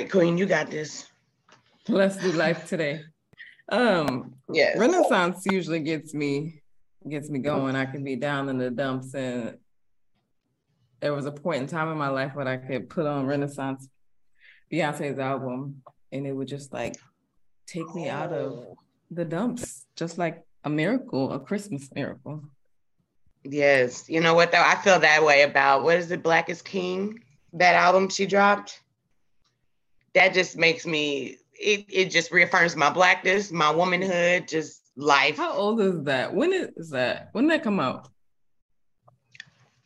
right, Queen, you got this. Let's do life today. Um, yes. Renaissance usually gets me gets me going. I can be down in the dumps, and there was a point in time in my life when I could put on Renaissance, Beyonce's album, and it would just like take me out of the dumps, just like a miracle, a Christmas miracle. Yes. You know what though? I feel that way about what is it, Black is King? That album she dropped. That just makes me it, it just reaffirms my blackness, my womanhood, just life. How old is that? When is that? When did that come out?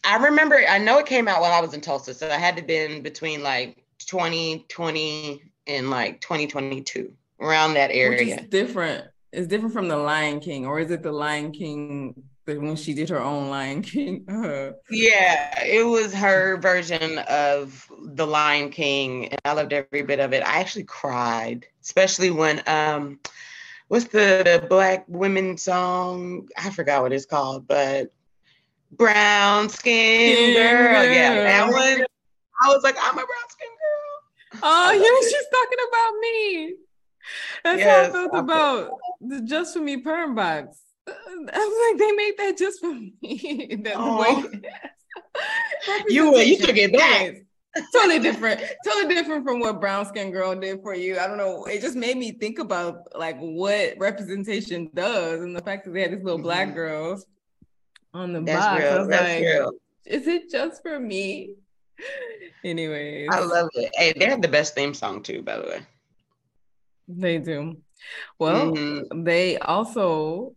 I remember I know it came out while I was in Tulsa. So I had to been between like 2020 and like 2022, around that area. Which is different. It's different from the Lion King, or is it the Lion King when she did her own Lion King. Uh, yeah, it was her version of the Lion King, and I loved every bit of it. I actually cried, especially when um, what's the, the black women song? I forgot what it's called, but brown skin girl. Yeah, that one. I was like, I'm a brown skin girl. Oh, yeah, she's talking about me. That's yes, how I felt about the Just For Me perm box. I was like, they made that just for me. That's oh. you were, you took it back. totally different. Totally different from what brown skin girl did for you. I don't know. It just made me think about like what representation does and the fact that they had these little mm-hmm. black girls on the That's box. Real. I was That's like, real. is it just for me? Anyways. I love it. Hey, they have the best theme song too, by the way. They do. Well, mm-hmm. they also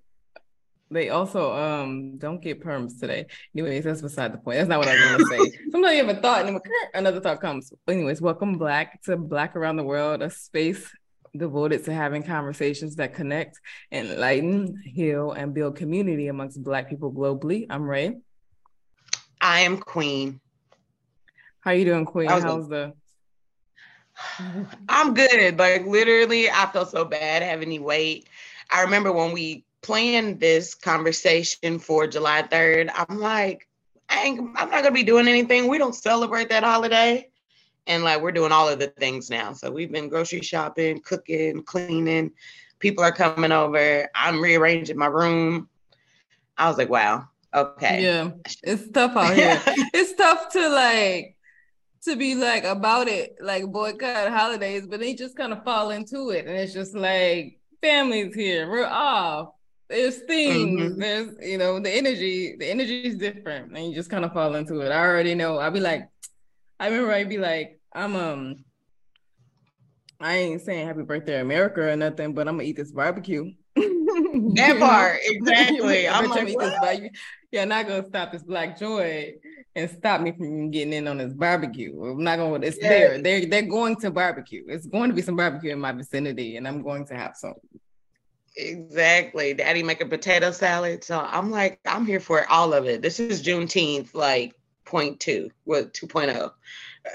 they also um don't get perms today. Anyways, that's beside the point. That's not what I was gonna say. Sometimes you have a thought and another thought comes. Anyways, welcome Black to Black Around the World, a space devoted to having conversations that connect, enlighten, heal, and build community amongst Black people globally. I'm Ray. I am Queen. How you doing, Queen? How's the I'm good. Like literally, I felt so bad having to wait. I remember when we planned this conversation for July 3rd, I'm like, I ain't, I'm not gonna be doing anything. We don't celebrate that holiday. And like we're doing all of the things now. So we've been grocery shopping, cooking, cleaning. People are coming over. I'm rearranging my room. I was like, wow, okay. Yeah, it's tough out here. it's tough to like to be like about it, like boycott holidays, but they just kind of fall into it. And it's just like families here, we're off there's things mm-hmm. there's you know the energy the energy is different and you just kind of fall into it. I already know. I'll be like i remember i'd be like i'm um i ain't saying happy birthday america or nothing but i'm gonna eat this barbecue. That part exactly. I'm like, eat this barbecue. yeah not gonna stop this black joy and stop me from getting in on this barbecue. I'm not gonna it's yes. there they're they're going to barbecue. It's going to be some barbecue in my vicinity and i'm going to have some Exactly. Daddy make a potato salad. So I'm like, I'm here for all of it. This is Juneteenth, like point two, what 2.0.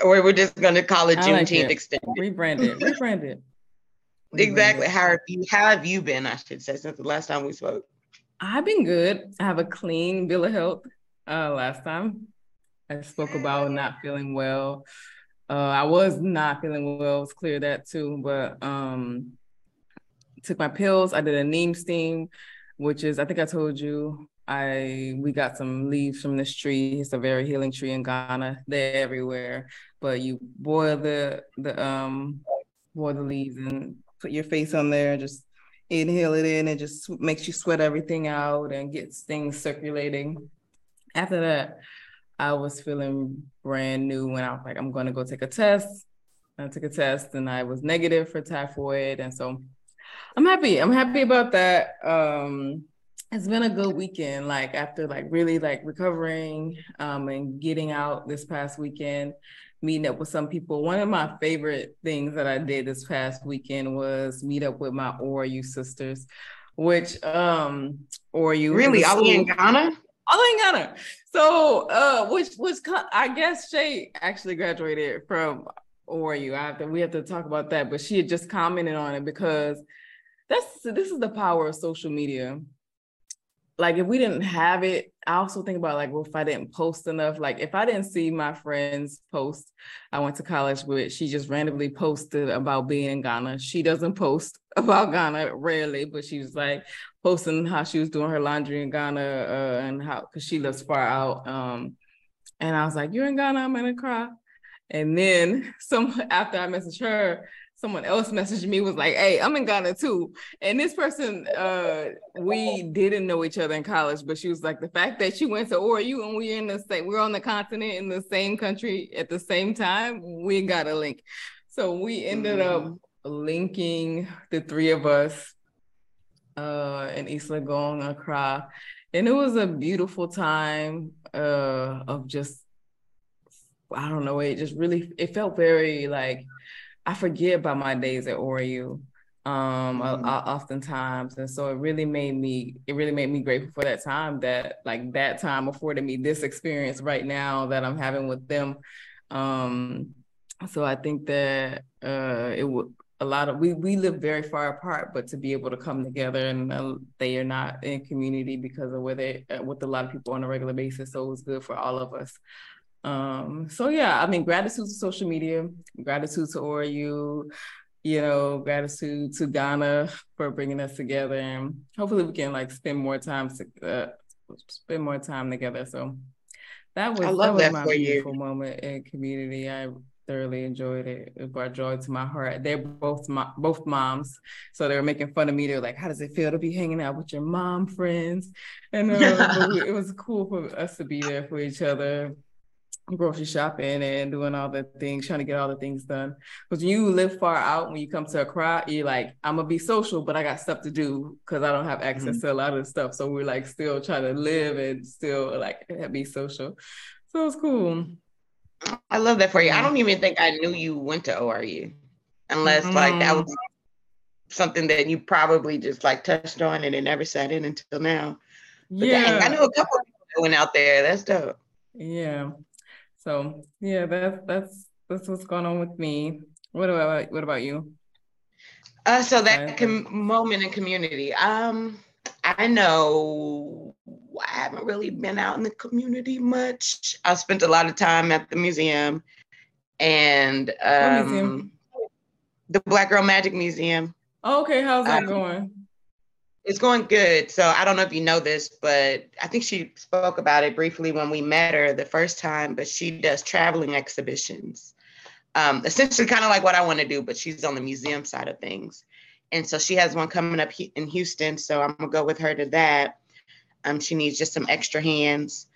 Or we're just gonna call it Juneteenth like extended. Rebrand it. Rebrand it. exactly. How have you how have you been, I should say, since the last time we spoke? I've been good. I have a clean bill of health. Uh last time I spoke about not feeling well. Uh I was not feeling well, it's clear that too, but um took my pills. I did a neem steam, which is I think I told you I we got some leaves from this tree. It's a very healing tree in Ghana. They're everywhere. But you boil the the um boil the leaves and put your face on there. and Just inhale it in. It just makes you sweat everything out and gets things circulating. After that, I was feeling brand new when I was like, I'm going to go take a test. I took a test and I was negative for typhoid. And so I'm happy. I'm happy about that. Um, it's been a good weekend. Like after like really like recovering um, and getting out this past weekend, meeting up with some people. One of my favorite things that I did this past weekend was meet up with my ORU sisters, which um ORU really all in Ghana. All in Ghana. So uh which which I guess Shay actually graduated from ORU. I have to we have to talk about that, but she had just commented on it because that's this is the power of social media. like if we didn't have it, I also think about like well, if I didn't post enough, like if I didn't see my friends post, I went to college with, she just randomly posted about being in Ghana. She doesn't post about Ghana rarely, but she was like posting how she was doing her laundry in Ghana uh, and how because she lives far out. Um, and I was like, "You're in Ghana, I'm gonna cry." And then some after I messaged her, someone else messaged me was like, "Hey, I'm in Ghana too." And this person, uh, we didn't know each other in college, but she was like, the fact that she went to ORU and we're in the same, we're on the continent in the same country at the same time, we got a link. So we ended mm-hmm. up linking the three of us uh in East Legon, Accra. And it was a beautiful time uh of just I don't know, it just really it felt very like I forget about my days at ORU um mm-hmm. oftentimes and so it really made me it really made me grateful for that time that like that time afforded me this experience right now that i'm having with them um so i think that uh it would a lot of we we live very far apart but to be able to come together and uh, they are not in community because of where they uh, with a lot of people on a regular basis so it was good for all of us um, so yeah, I mean, gratitude to social media, gratitude to ORU, you know, gratitude to Ghana for bringing us together, and hopefully we can like spend more time to uh, spend more time together. So that was I love that, was that my beautiful you. moment in community. I thoroughly enjoyed it. It brought joy to my heart. They're both both moms, so they were making fun of me. They're like, "How does it feel to be hanging out with your mom friends?" And uh, it was cool for us to be there for each other grocery shopping and doing all the things, trying to get all the things done. Because you live far out, when you come to a crowd, you're like, I'm gonna be social, but I got stuff to do because I don't have access mm-hmm. to a lot of stuff. So we're like still trying to live and still like be social. So it's cool. I love that for you. I don't even think I knew you went to ORU, unless mm-hmm. like that was something that you probably just like touched on and it never sat in until now. But yeah, dang, I knew a couple of people that went out there. That's dope. Yeah. So yeah, that's that's that's what's going on with me. What about what about you? Uh, so that com- moment in community. Um, I know I haven't really been out in the community much. I spent a lot of time at the museum and um, museum? the Black Girl Magic Museum. Oh, okay, how's that um, going? It's going good. So I don't know if you know this, but I think she spoke about it briefly when we met her the first time. But she does traveling exhibitions, um, essentially kind of like what I want to do, but she's on the museum side of things. And so she has one coming up in Houston. So I'm gonna go with her to that. Um, she needs just some extra hands.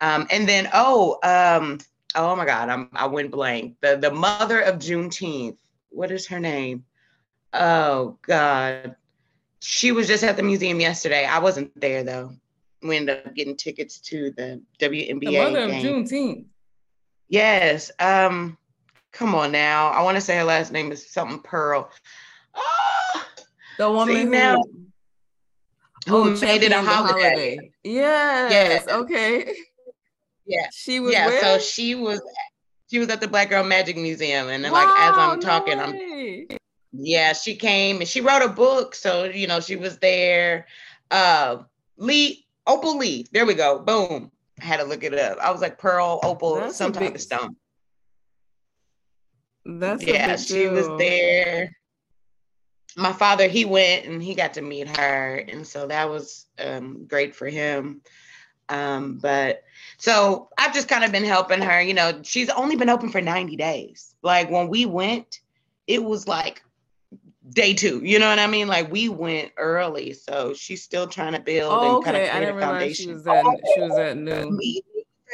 Um, and then oh, um, oh my God, I'm I went blank. The the mother of Juneteenth. What is her name? Oh God she was just at the museum yesterday. I wasn't there though. We ended up getting tickets to the WNBA. The mother game. of Juneteenth. Yes. Um, come on now. I want to say her last name is something Pearl. Oh, the woman see, now who, who made it a holiday. holiday. Yes. yes. Okay. Yeah. She was. Yeah. Where? So she was. She was at the Black Girl Magic Museum, and then, wow, like as I'm talking, no I'm yeah, she came and she wrote a book. So, you know, she was there. Uh Lee, Opal Lee. There we go. Boom. I had to look it up. I was like Pearl, Opal, That's some type of stone. That's yeah, she was there. My father, he went and he got to meet her. And so that was um, great for him. Um, but so I've just kind of been helping her. You know, she's only been open for 90 days. Like when we went, it was like day two. You know what I mean? Like we went early, so she's still trying to build oh, and kind of create a foundation. She was at, oh, she was at noon.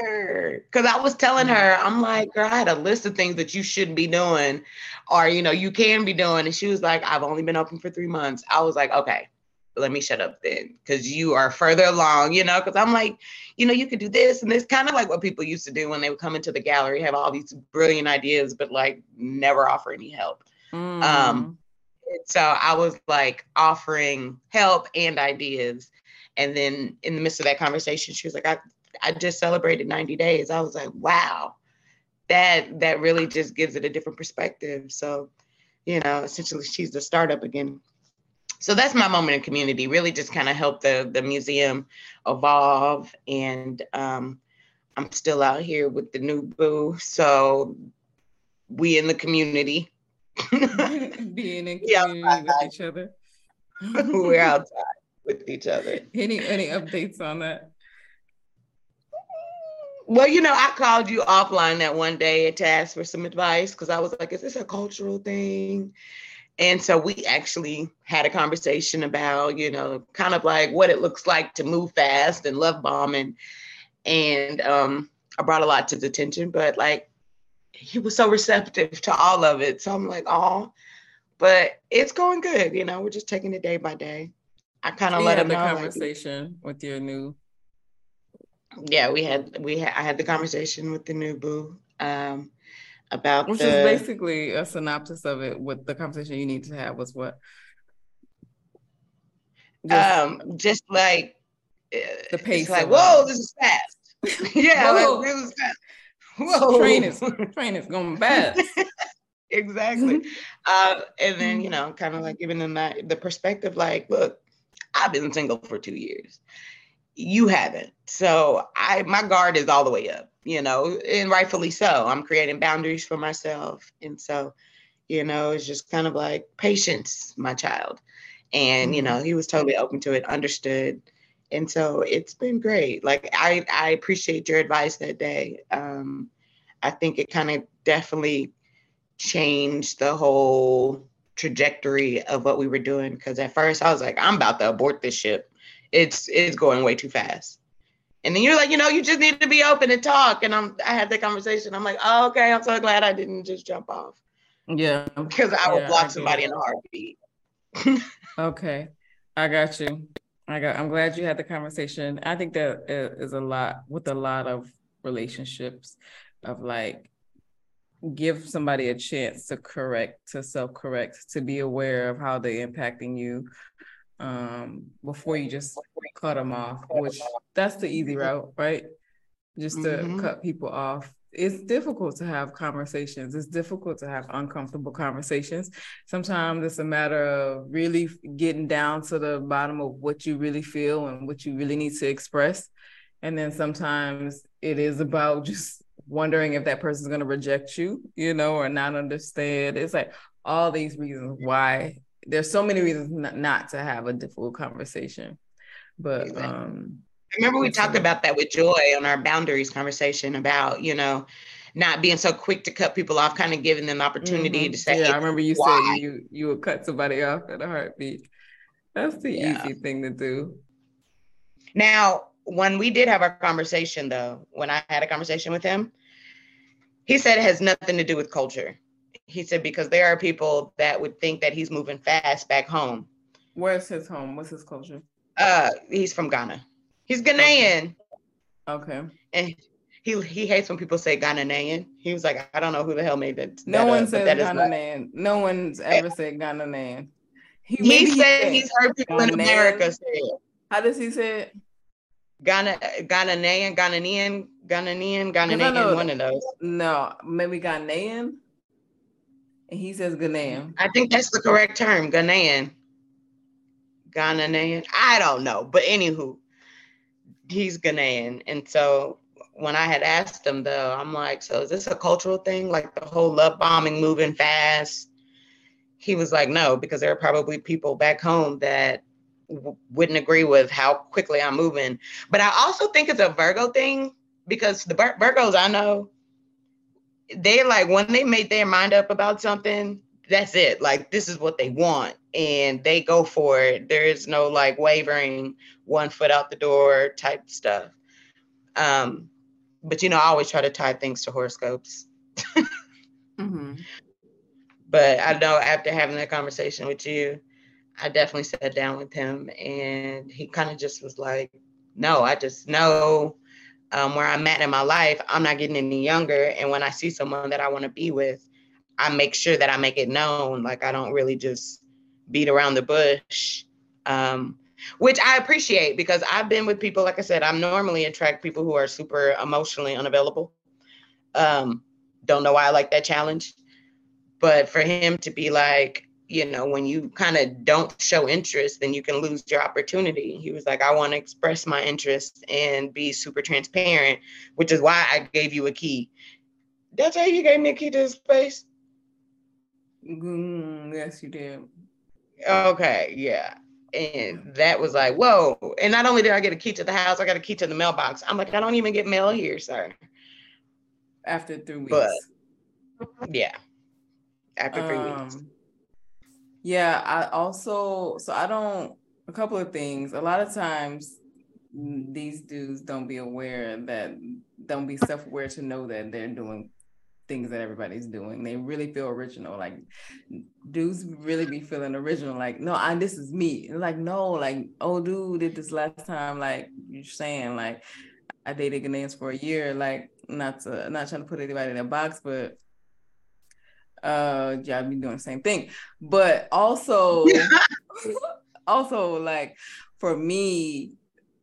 Because I was telling mm-hmm. her, I'm like, girl, I had a list of things that you shouldn't be doing, or you know, you can be doing. And she was like, I've only been open for three months. I was like, okay, let me shut up then, because you are further along, you know. Because I'm like, you know, you could do this and this, kind of like what people used to do when they would come into the gallery, have all these brilliant ideas, but like never offer any help. Mm. Um, so I was like offering help and ideas. And then in the midst of that conversation, she was like, I, I just celebrated 90 days. I was like, wow, that that really just gives it a different perspective. So, you know, essentially she's the startup again. so that's my moment in community. Really, just kind of help the the museum evolve, and um, I'm still out here with the new boo. So we in the community. Being in community yeah, with each other. We're outside with each other. Any any updates on that? Well, you know, I called you offline that one day to ask for some advice because I was like, is this a cultural thing? And so we actually had a conversation about, you know, kind of like what it looks like to move fast and love bombing. And um, I brought a lot to the attention, but like he was so receptive to all of it. So I'm like, oh, but it's going good. You know, we're just taking it day by day. I kind of let him the know. conversation like, with your new yeah, we had we had, I had the conversation with the new boo um, about which the, is basically a synopsis of it. What the conversation you need to have was what? Just, um, just like the pace. like, whoa, this is fast. yeah, like, this is fast. Whoa, train is train is going fast. exactly. uh, and then you know, kind of like giving them that the perspective, like, look, I've been single for two years you haven't. So I my guard is all the way up, you know, and rightfully so. I'm creating boundaries for myself. And so, you know, it's just kind of like patience, my child. And, you know, mm-hmm. he was totally open to it, understood. And so it's been great. Like I I appreciate your advice that day. Um, I think it kind of definitely changed the whole trajectory of what we were doing. Cause at first I was like, I'm about to abort this ship it's it's going way too fast. And then you're like, you know, you just need to be open and talk. And I'm I had that conversation. I'm like, oh, okay, I'm so glad I didn't just jump off. Yeah. Because I would yeah, block I somebody in a heartbeat. okay. I got you. I got I'm glad you had the conversation. I think that is a lot with a lot of relationships of like give somebody a chance to correct, to self-correct, to be aware of how they're impacting you, um, before you just cut them off, which that's the easy route, right? Just to mm-hmm. cut people off. It's difficult to have conversations. It's difficult to have uncomfortable conversations. Sometimes it's a matter of really getting down to the bottom of what you really feel and what you really need to express. And then sometimes it is about just wondering if that person's going to reject you, you know, or not understand. It's like all these reasons why there's so many reasons not, not to have a difficult conversation. But um remember we talked about that with Joy on our boundaries conversation about, you know, not being so quick to cut people off, kind of giving them the opportunity mm-hmm. to say, Yeah, hey, I remember you why? said you you would cut somebody off at a heartbeat. That's the yeah. easy thing to do. Now, when we did have our conversation though, when I had a conversation with him, he said it has nothing to do with culture he said because there are people that would think that he's moving fast back home. Where's his home? What's his culture? Uh, he's from Ghana. He's Ghanaian. Okay. And he he hates when people say Ghanaian. He was like, I don't know who the hell made that. No that uh, one up, says Ghanaian. No one's eh. ever said Ghanaian. He, he said he's heard people Ghanaian. in America say it. How does he say it? Ghana, Ghanaian, Ghanaian, Ghanaian, Ghanaian, one of those. No, maybe Ghanaian. And he says Ghanaian. I think that's the correct term, Ghanaian. Ghanaian. I don't know. But anywho, he's Ghanaian. And so when I had asked him though, I'm like, so is this a cultural thing? Like the whole love bombing moving fast? He was like, no, because there are probably people back home that w- wouldn't agree with how quickly I'm moving. But I also think it's a Virgo thing because the Vir- Virgos I know, they like when they made their mind up about something, that's it. Like this is what they want, and they go for it. There is no like wavering, one foot out the door type stuff. Um, but you know, I always try to tie things to horoscopes. mm-hmm. But I know after having that conversation with you, I definitely sat down with him, and he kind of just was like, "No, I just know." um, where I'm at in my life, I'm not getting any younger. And when I see someone that I want to be with, I make sure that I make it known. Like I don't really just beat around the bush, um, which I appreciate because I've been with people. Like I said, I'm normally attract people who are super emotionally unavailable. Um, don't know why I like that challenge, but for him to be like, you know, when you kind of don't show interest, then you can lose your opportunity. He was like, I want to express my interest and be super transparent, which is why I gave you a key. That's how you gave me a key to the space? Mm, yes, you did. Okay, yeah. And that was like, whoa. And not only did I get a key to the house, I got a key to the mailbox. I'm like, I don't even get mail here, sir. After three weeks. But yeah. After three um, weeks. Yeah, I also so I don't a couple of things. A lot of times these dudes don't be aware that don't be self-aware to know that they're doing things that everybody's doing. They really feel original. Like dudes really be feeling original. Like, no, I this is me. Like, no, like, oh dude did this last time. Like you're saying, like I dated Ghanaians for a year. Like, not to not trying to put anybody in a box, but uh yeah i've been doing the same thing but also also like for me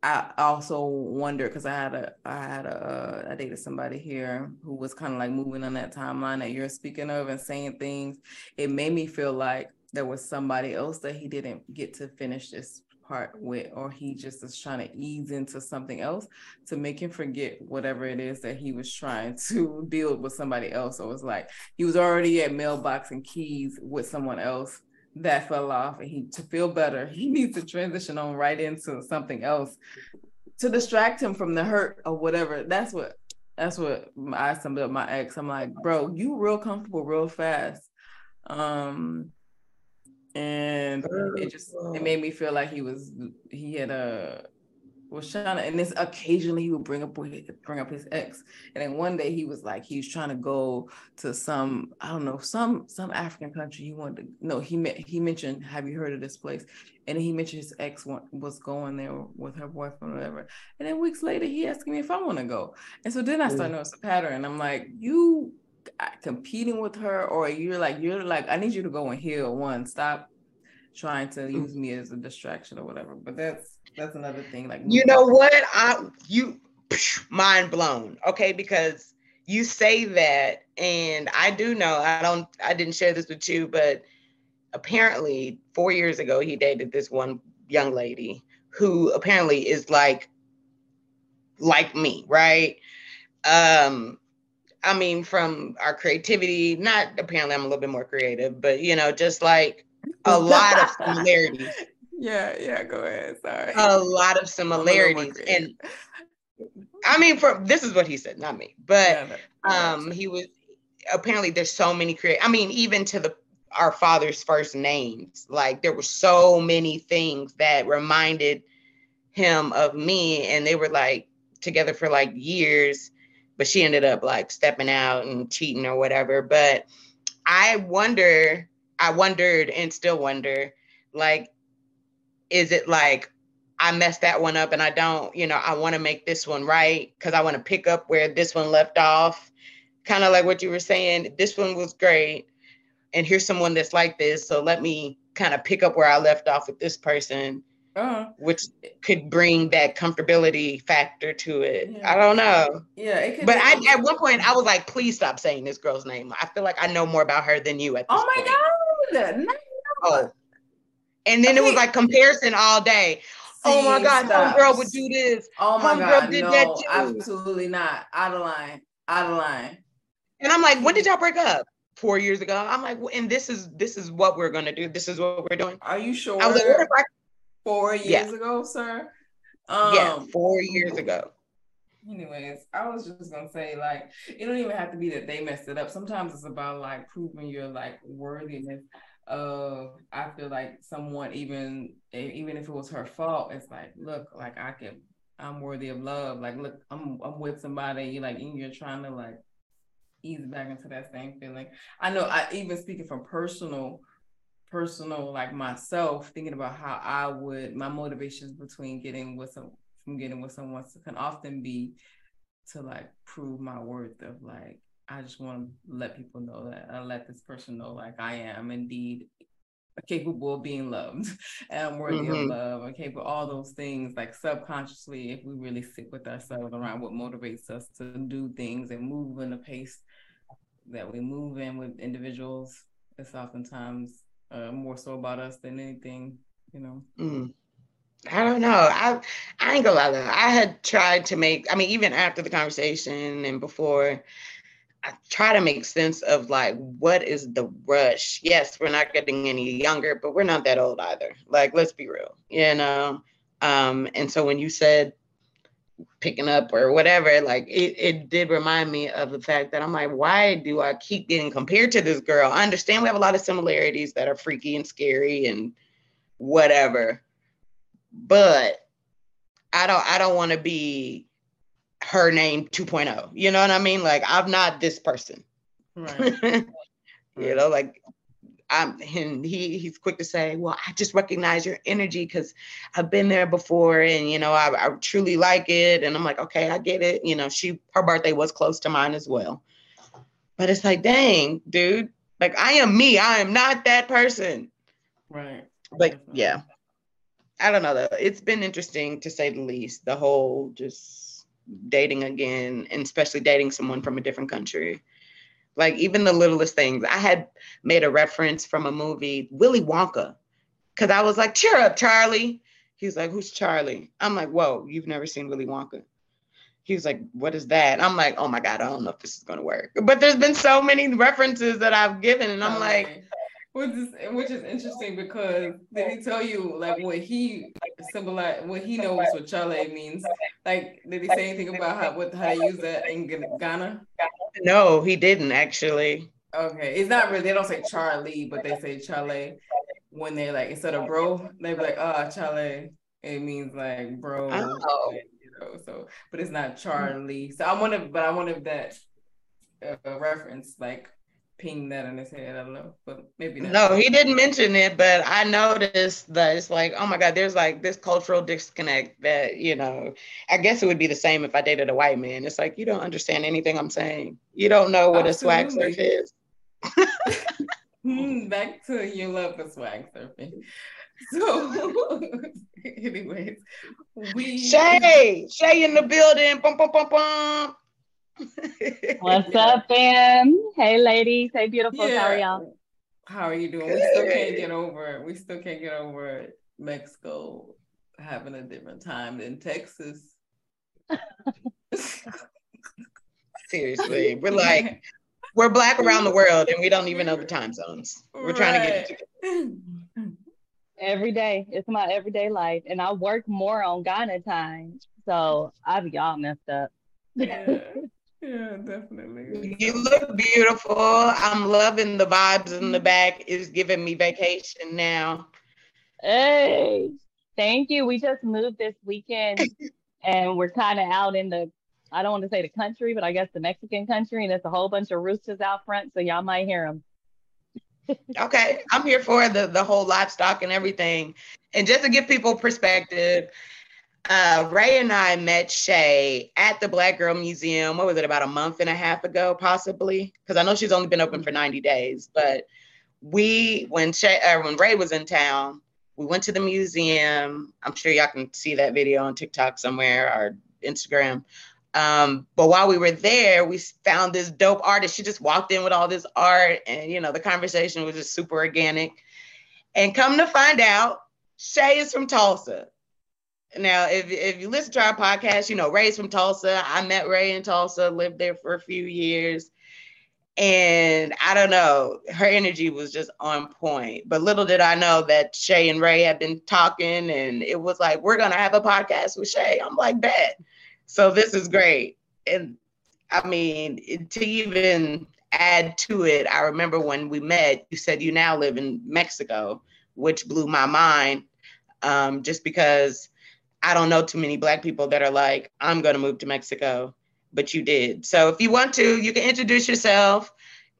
i also wonder because i had a i had a uh, i dated somebody here who was kind of like moving on that timeline that you're speaking of and saying things it made me feel like there was somebody else that he didn't get to finish this part with, or he just is trying to ease into something else to make him forget whatever it is that he was trying to deal with somebody else. So it's like he was already at mailbox and keys with someone else that fell off, and he to feel better, he needs to transition on right into something else to distract him from the hurt or whatever. That's what that's what I summed up my ex. I'm like, bro, you real comfortable real fast. Um, and it just it made me feel like he was he had a was trying to, and this occasionally he would bring up bring up his ex, and then one day he was like he was trying to go to some I don't know some some African country he wanted to no he met he mentioned have you heard of this place, and he mentioned his ex was going there with her boyfriend or whatever, and then weeks later he asked me if I want to go, and so then I started mm. noticing a pattern, I'm like you competing with her or you're like you're like i need you to go and heal one. Stop trying to use me as a distraction or whatever but that's that's another thing like you know what? I you mind blown okay? Because you say that and i do know i don't i didn't share this with you but apparently four years ago he dated this one young lady who apparently is like like me right? Um I mean, from our creativity, not apparently I'm a little bit more creative, but you know, just like a lot of similarities. Yeah, yeah, go ahead. Sorry. A lot of similarities. And I mean, for this is what he said, not me, but yeah, um he was apparently there's so many create I mean, even to the our father's first names, like there were so many things that reminded him of me, and they were like together for like years but she ended up like stepping out and cheating or whatever. But I wonder, I wondered and still wonder, like, is it like I messed that one up and I don't, you know, I want to make this one right because I want to pick up where this one left off. Kind of like what you were saying, this one was great. And here's someone that's like this. So let me kind of pick up where I left off with this person uh-huh. which could bring that comfortability factor to it. Yeah. I don't know. Yeah, it could. But I, at one point, I was like, "Please stop saying this girl's name." I feel like I know more about her than you at this point. Oh my point. god! No. Oh, and then okay. it was like comparison all day. See, oh my god, some girl would do this. Oh my god, did no, that too. absolutely not. Out of line, out of line. And I'm like, when did y'all break up? Four years ago. I'm like, and this is this is what we're gonna do. This is what we're doing. Are you sure? I was like, what if I four years yeah. ago, sir. Um, yeah, four years ago. Anyways, I was just gonna say, like, it don't even have to be that they messed it up. Sometimes it's about like proving your like worthiness of. I feel like someone even even if it was her fault, it's like, look, like I can, I'm worthy of love. Like, look, I'm I'm with somebody. Like, and you're trying to like ease back into that same feeling. I know. I even speaking from personal personal like myself thinking about how i would my motivations between getting with some from getting with someone can often be to like prove my worth of like i just want to let people know that i let this person know like i am indeed capable of being loved and i'm worthy mm-hmm. of love i'm capable all those things like subconsciously if we really sit with ourselves around what motivates us to do things and move in the pace that we move in with individuals it's oftentimes uh, more so about us than anything, you know. Mm. I don't know. I I ain't gonna lie though. I had tried to make. I mean, even after the conversation and before, I try to make sense of like what is the rush. Yes, we're not getting any younger, but we're not that old either. Like, let's be real, you know. Um, and so when you said picking up or whatever, like it, it did remind me of the fact that I'm like, why do I keep getting compared to this girl? I understand we have a lot of similarities that are freaky and scary and whatever, but I don't I don't want to be her name 2.0. You know what I mean? Like I'm not this person. Right. you know, like I'm and he he's quick to say, well, I just recognize your energy because I've been there before and you know I, I truly like it. And I'm like, okay, I get it. You know, she her birthday was close to mine as well. But it's like, dang, dude, like I am me. I am not that person. Right. But yeah. I don't know though. It's been interesting to say the least. The whole just dating again, and especially dating someone from a different country. Like even the littlest things. I had made a reference from a movie, Willy Wonka, because I was like, cheer up, Charlie. He's like, who's Charlie? I'm like, whoa, you've never seen Willy Wonka. He was like, what is that? I'm like, oh my God, I don't know if this is going to work. But there's been so many references that I've given, and I'm oh, like, which is which is interesting because did he tell you like what he symbolize what he knows what Chale means? Like did he say anything about how what how they use that in Ghana? No, he didn't actually. Okay, it's not really. They don't say Charlie, but they say Chale when they like instead of bro, they be like, ah, oh, Chale. It means like bro. Oh. You know, so but it's not Charlie. So I wonder, but I wonder if that uh, reference like ping that in his head. I don't know, but maybe not. No, he didn't mention it, but I noticed that it's like, oh my God, there's like this cultural disconnect that, you know, I guess it would be the same if I dated a white man. It's like, you don't understand anything I'm saying. You don't know what Absolutely. a swag surf is. Hmm, back to your love for swag surfing. So, anyways, we Shay, Shay in the building. Bum, bum, bum, bum. What's up, fam? Hey, ladies. Hey, beautiful. Yeah. How are y'all? How are you doing? We still can't get over. it. We still can't get over it. Mexico having a different time than Texas. Seriously, we're like we're black around the world, and we don't even know the time zones. We're right. trying to get it Every day, it's my everyday life, and I work more on Ghana time, so I've y'all messed up. Yeah. Yeah, definitely. You look beautiful. I'm loving the vibes in the back. It's giving me vacation now. Hey, thank you. We just moved this weekend and we're kind of out in the, I don't want to say the country, but I guess the Mexican country. And there's a whole bunch of roosters out front. So y'all might hear them. okay. I'm here for the, the whole livestock and everything. And just to give people perspective, uh, Ray and I met Shay at the Black Girl Museum. What was it, about a month and a half ago, possibly? Because I know she's only been open for 90 days. But we, when Shay, uh, when Ray was in town, we went to the museum. I'm sure y'all can see that video on TikTok somewhere or Instagram. Um, but while we were there, we found this dope artist. She just walked in with all this art, and you know, the conversation was just super organic. And come to find out, Shay is from Tulsa. Now, if if you listen to our podcast, you know Ray's from Tulsa. I met Ray in Tulsa, lived there for a few years, and I don't know, her energy was just on point. But little did I know that Shay and Ray had been talking, and it was like we're gonna have a podcast with Shay. I'm like, bet. So this is great, and I mean to even add to it, I remember when we met, you said you now live in Mexico, which blew my mind, um, just because I don't know too many Black people that are like, I'm going to move to Mexico, but you did. So if you want to, you can introduce yourself,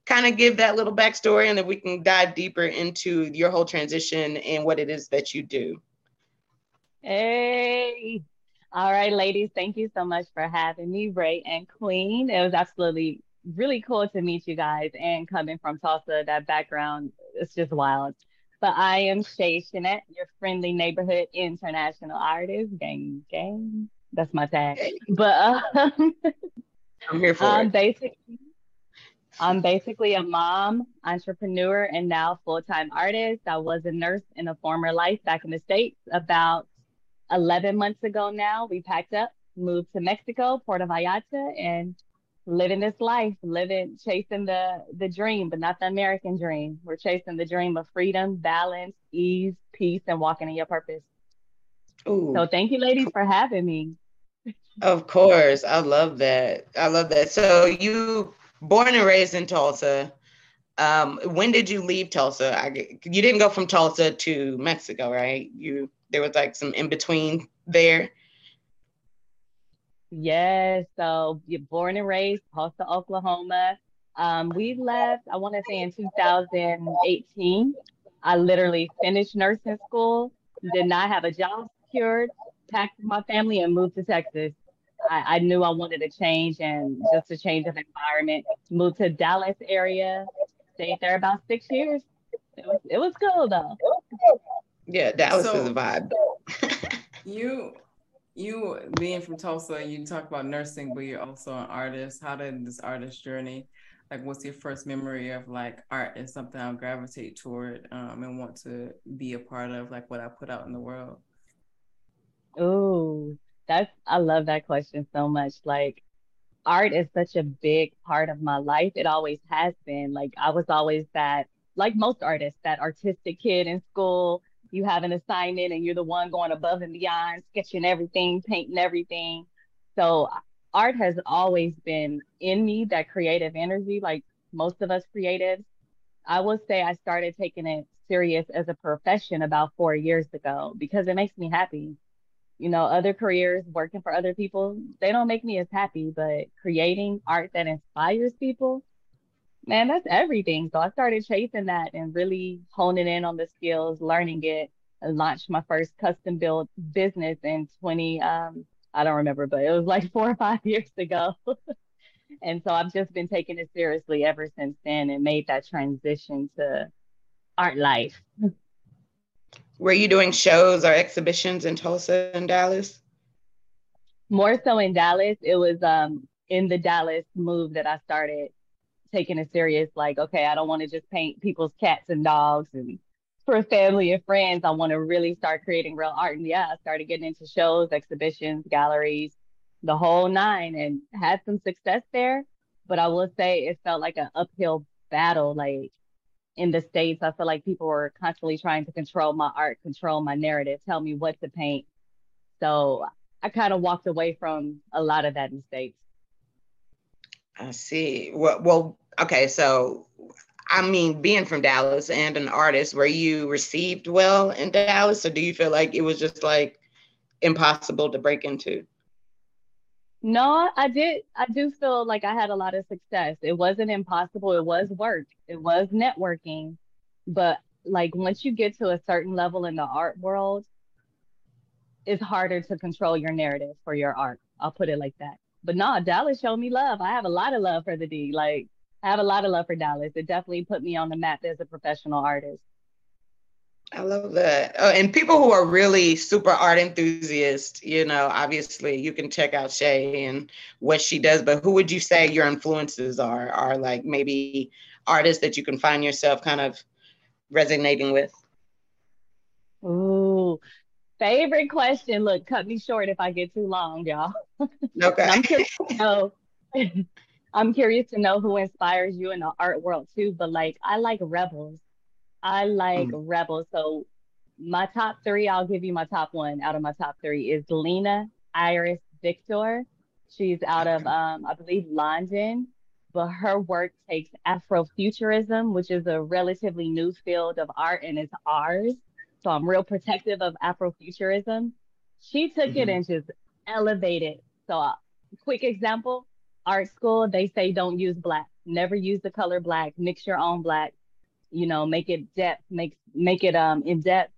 kind of give that little backstory, and then we can dive deeper into your whole transition and what it is that you do. Hey. All right, ladies, thank you so much for having me, Ray and Queen. It was absolutely really cool to meet you guys and coming from Tulsa, that background, it's just wild. But I am Shay Chanette, your friendly neighborhood international artist. Gang, gang. That's my tag. But um, I'm here for um, it. Basically, I'm basically a mom, entrepreneur, and now full time artist. I was a nurse in a former life back in the States. About 11 months ago now, we packed up, moved to Mexico, Puerto Vallarta, and living this life, living, chasing the, the dream, but not the American dream. We're chasing the dream of freedom, balance, ease, peace, and walking in your purpose. Ooh. So thank you, ladies, for having me. Of course. I love that. I love that. So you born and raised in Tulsa. Um, when did you leave Tulsa? I, you didn't go from Tulsa to Mexico, right? You there was like some in between there. Yes. So you're born and raised Tulsa, Oklahoma. Um, we left. I want to say in 2018. I literally finished nursing school. Did not have a job secured. Packed my family and moved to Texas. I, I knew I wanted a change and just a change of environment. Moved to Dallas area, stayed there about six years. It was it was cool though. Yeah, Dallas so, is a vibe. you you being from Tulsa, you talk about nursing, but you're also an artist. How did this artist journey? Like, what's your first memory of like art is something I'll gravitate toward um, and want to be a part of, like what I put out in the world? Oh, that's I love that question so much. Like art is such a big part of my life. It always has been. Like I was always that like most artists, that artistic kid in school. You have an assignment and you're the one going above and beyond, sketching everything, painting everything. So art has always been in me, that creative energy, like most of us creatives. I would say I started taking it serious as a profession about four years ago because it makes me happy you know, other careers, working for other people, they don't make me as happy, but creating art that inspires people, man, that's everything. So I started chasing that and really honing in on the skills, learning it, and launched my first custom built business in 20, um, I don't remember, but it was like four or five years ago. and so I've just been taking it seriously ever since then and made that transition to art life. Were you doing shows or exhibitions in Tulsa and Dallas? More so in Dallas. It was um in the Dallas move that I started taking it serious. Like, okay, I don't want to just paint people's cats and dogs and for family and friends. I want to really start creating real art. And yeah, I started getting into shows, exhibitions, galleries, the whole nine, and had some success there. But I will say it felt like an uphill battle. Like in the States, I feel like people were constantly trying to control my art, control my narrative, tell me what to paint. So I kind of walked away from a lot of that in the States. I see. Well, well, okay. So, I mean, being from Dallas and an artist, were you received well in Dallas, or do you feel like it was just like impossible to break into? No, I did. I do feel like I had a lot of success. It wasn't impossible. It was work. It was networking. But like once you get to a certain level in the art world, it's harder to control your narrative for your art. I'll put it like that. But no, Dallas showed me love. I have a lot of love for the D. Like I have a lot of love for Dallas. It definitely put me on the map as a professional artist. I love that. Oh, and people who are really super art enthusiasts, you know, obviously you can check out Shay and what she does, but who would you say your influences are? Are like maybe artists that you can find yourself kind of resonating with? Ooh, favorite question. Look, cut me short if I get too long, y'all. Okay. I'm curious to know. I'm curious to know who inspires you in the art world too, but like I like rebels. I like mm. Rebel. So my top three, I'll give you my top one out of my top three is Lina Iris Viktor. She's out of um, I believe London, but her work takes Afrofuturism, which is a relatively new field of art and it's ours. So I'm real protective of Afrofuturism. She took mm-hmm. it and just elevated. So uh, quick example, art school, they say don't use black. Never use the color black. Mix your own black you know, make it depth, make make it um in depth.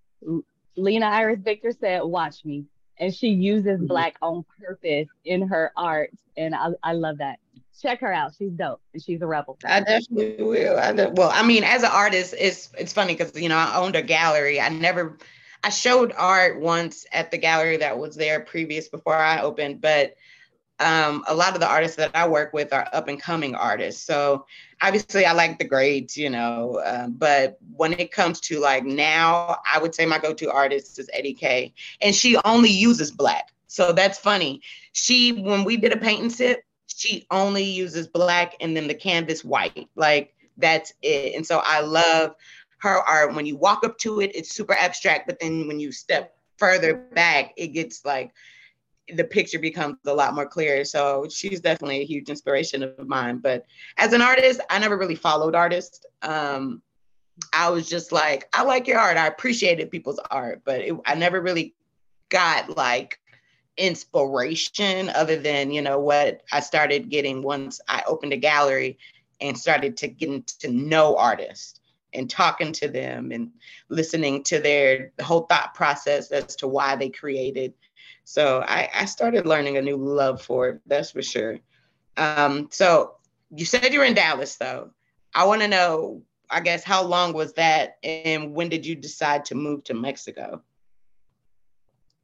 Lina Iris Viktor said, "Watch me," and she uses mm-hmm. black on purpose in her art, and I I love that. Check her out; she's dope, and she's a rebel. I definitely will. I de- well, I mean, as an artist, it's it's funny because you know I owned a gallery. I never, I showed art once at the gallery that was there previous before I opened, but um, a lot of the artists that I work with are up and coming artists. So obviously, I like the greats, you know. Um, but when it comes to like now, I would say my go-to artist is Eddie Kay, and she only uses black. So that's funny. She when we did a paint and sip, she only uses black and then the canvas white. Like that's it. And so I love her art. When you walk up to it, it's super abstract, but then when you step further back, it gets like the picture becomes a lot more clear. So she's definitely a huge inspiration of mine. But as an artist, I never really followed artists. Um, I was just like, I like your art. I appreciated people's art, but it, I never really got like inspiration other than, you know, what I started getting once I opened a gallery and started to get to know artists and talking to them and listening to their whole thought process as to why they created so I, I started learning a new love for it, that's for sure. Um, so you said you're in Dallas though. I want to know, I guess, how long was that and when did you decide to move to Mexico?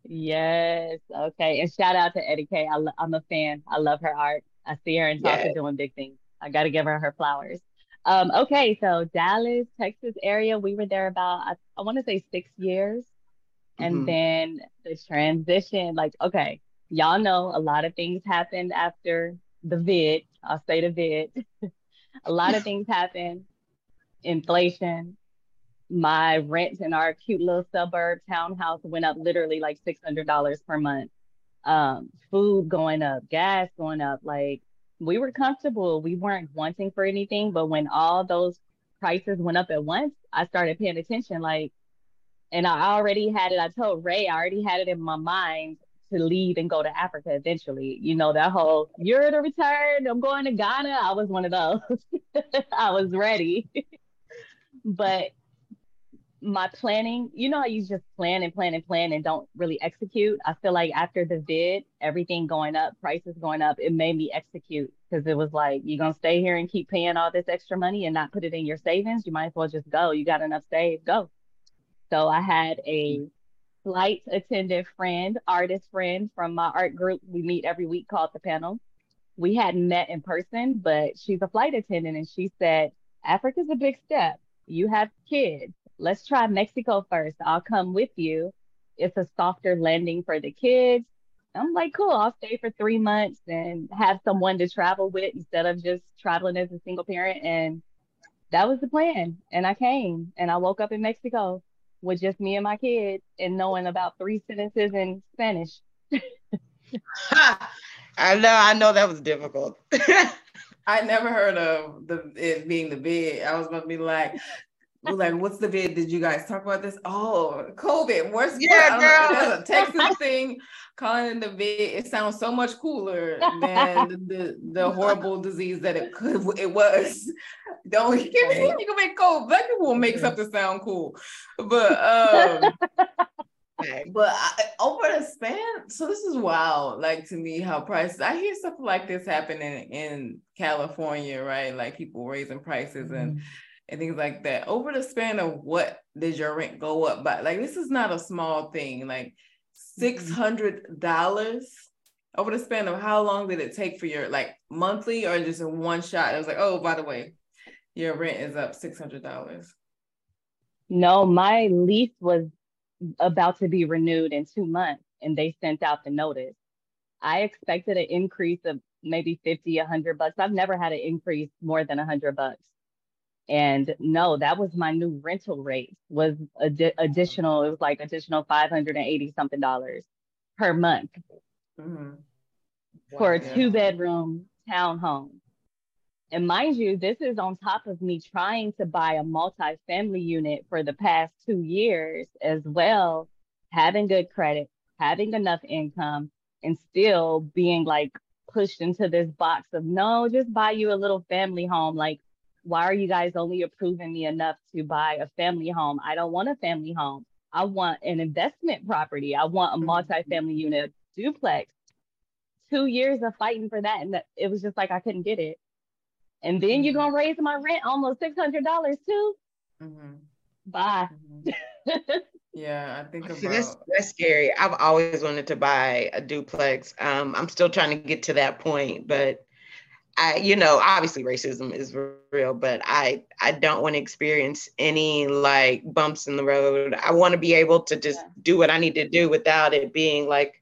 Yes. Okay. And shout out to Eddie Kay. I am a fan. I love her art. I see her and talk yes. doing big things. I got to give her her flowers. Um, okay. So Dallas, Texas area, we were there about, I, I want to say six years. And mm-hmm. then the transition, like, okay, y'all know a lot of things happened after the vid. I'll say the vid. a lot of things happened. Inflation. My rent in our cute little suburb townhouse went up literally like $600 per month. Um, food going up, gas going up. Like we were comfortable. We weren't wanting for anything. But when all those prices went up at once, I started paying attention. Like, and I already had it. I told Ray, I already had it in my mind to leave and go to Africa eventually. You know, that whole, you're to return, I'm going to Ghana. I was one of those. I was ready. but my planning, you know how you just plan and plan and plan and don't really execute. I feel like after the vid, everything going up, prices going up, it made me execute because it was like, you're going to stay here and keep paying all this extra money and not put it in your savings. You might as well just go. You got enough saved, go. So I had a flight attendant friend, artist friend from my art group. We meet every week called the panel. We hadn't met in person, but she's a flight attendant and she said, Africa's a big step. You have kids. Let's try Mexico first. I'll come with you. It's a softer landing for the kids. I'm like, cool, I'll stay for three months and have someone to travel with instead of just traveling as a single parent. And that was the plan. And I came and I woke up in Mexico with just me and my kids and knowing about three sentences in Spanish. I know, I know that was difficult. I never heard of the it being the bid. I was gonna be like, like, what's the vid? Did you guys talk about this? Oh, COVID. Where's yeah, girl? A Texas thing. Calling the vid, it sounds so much cooler than the, the horrible disease that it could it was. Don't you can, make cold. Black people will make something sound cool, but um. but I, over the span, so this is wild. Like to me, how prices. I hear stuff like this happening in California, right? Like people raising prices mm-hmm. and and things like that. Over the span of what did your rent go up by? Like this is not a small thing. Like six mm-hmm. hundred dollars over the span of how long did it take for your like monthly or just in one shot? It was like, oh, by the way, your rent is up six hundred dollars. No, my lease was about to be renewed in two months, and they sent out the notice. I expected an increase of maybe 50, 100 bucks. I've never had an increase more than 100 bucks. And no, that was my new rental rate was ad- additional. It was like additional 580 something dollars per month mm-hmm. for a two bedroom townhome. And mind you, this is on top of me trying to buy a multi-family unit for the past two years as well, having good credit, having enough income, and still being like pushed into this box of no, just buy you a little family home. Like why are you guys only approving me enough to buy a family home? I don't want a family home. I want an investment property. I want a mm-hmm. multi-family unit duplex. Two years of fighting for that, and it was just like I couldn't get it. And then mm-hmm. you're gonna raise my rent almost six hundred dollars too. Mm-hmm. Bye. Mm-hmm. Yeah, I think about See, that's that's scary. I've always wanted to buy a duplex. Um, I'm still trying to get to that point, but I, you know, obviously racism is real, but I I don't want to experience any like bumps in the road. I want to be able to just yeah. do what I need to do without it being like,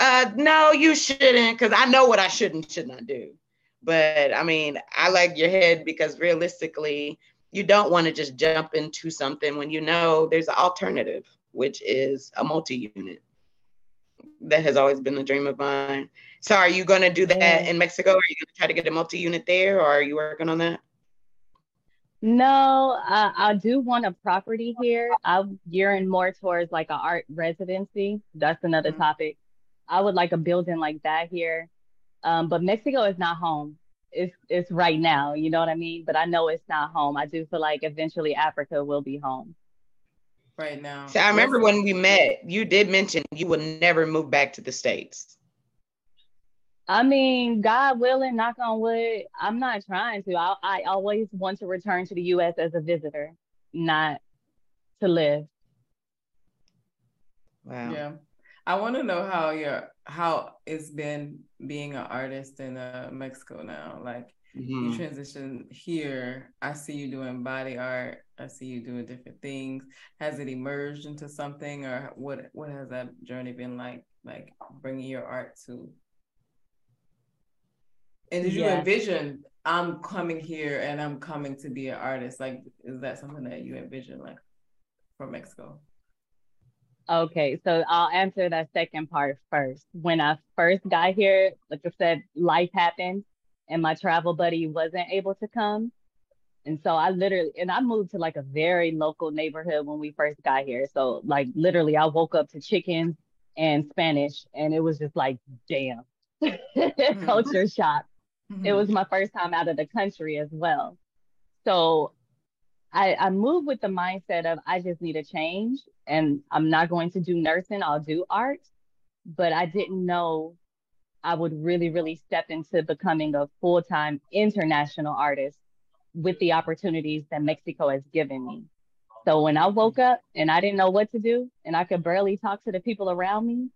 uh, no, you shouldn't, because I know what I should and should not do. But I mean, I like your head because realistically, you don't want to just jump into something when you know there's an alternative, which is a multi-unit. That has always been a dream of mine. So are you going to do that in Mexico? Are you going to try to get a multi-unit there or are you working on that? No, uh, I do want a property here. I'm gearing more towards like an art residency. That's another mm-hmm. topic. I would like a building like that here. Um, but Mexico is not home it's it's right now, you know what I mean? But I know it's not home. I do feel like eventually Africa will be home. Right now. So I remember when we met, you did mention you would never move back to the States. I mean, God willing, knock on wood, I'm not trying to. I, I always want to return to the US as a visitor, not to live. Wow. Yeah. I want to know how your how it's been being an artist in uh, Mexico now. Like mm-hmm. you transition here, I see you doing body art. I see you doing different things. Has it emerged into something, or what? What has that journey been like? Like bringing your art to. And did you envision I'm coming here and I'm coming to be an artist? Like, is that something that you envision, like, from Mexico? Okay, so I'll answer that second part first. When I first got here, like I said, life happened and my travel buddy wasn't able to come. And so I literally, and I moved to like a very local neighborhood when we first got here. So, like, literally, I woke up to chickens and Spanish, and it was just like, damn, mm-hmm. culture shock. Mm-hmm. It was my first time out of the country as well. So, I, I moved with the mindset of I just need a change and I'm not going to do nursing, I'll do art. But I didn't know I would really, really step into becoming a full time international artist with the opportunities that Mexico has given me. So when I woke up and I didn't know what to do and I could barely talk to the people around me,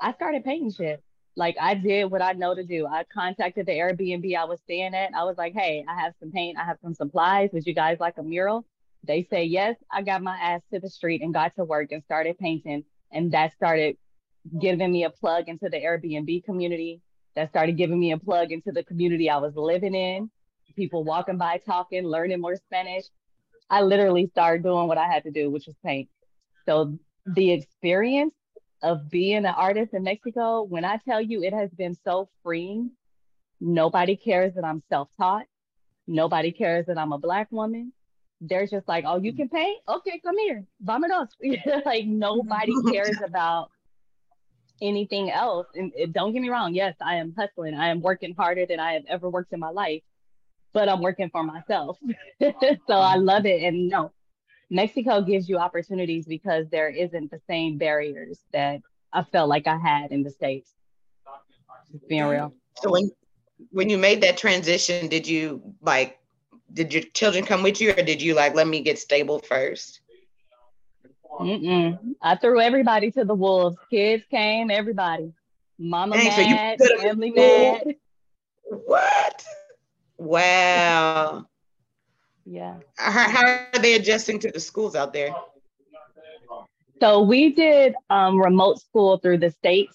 I started painting shit. Like I did what I know to do. I contacted the Airbnb I was staying at. I was like, hey, I have some paint, I have some supplies. Would you guys like a mural? They say yes. I got my ass to the street and got to work and started painting. And that started giving me a plug into the Airbnb community. That started giving me a plug into the community I was living in. People walking by, talking, learning more Spanish. I literally started doing what I had to do, which was paint. So the experience of being an artist in Mexico, when I tell you it has been so freeing, nobody cares that I'm self taught. Nobody cares that I'm a Black woman. They're just like, oh, you mm-hmm. can paint? Okay, come here. Vamanos. like nobody mm-hmm. cares about anything else. And don't get me wrong. Yes, I am hustling. I am working harder than I have ever worked in my life, but I'm working for myself. so I mm-hmm. love it. And no, Mexico gives you opportunities because there isn't the same barriers that I felt like I had in the States. being real. So when when you made that transition, did you like did your children come with you or did you like let me get stable first? Mm-mm. I threw everybody to the wolves. Kids came, everybody. Mama Dang, mad, so family mad. What? Wow. Yeah. How, how are they adjusting to the schools out there? So we did um, remote school through the states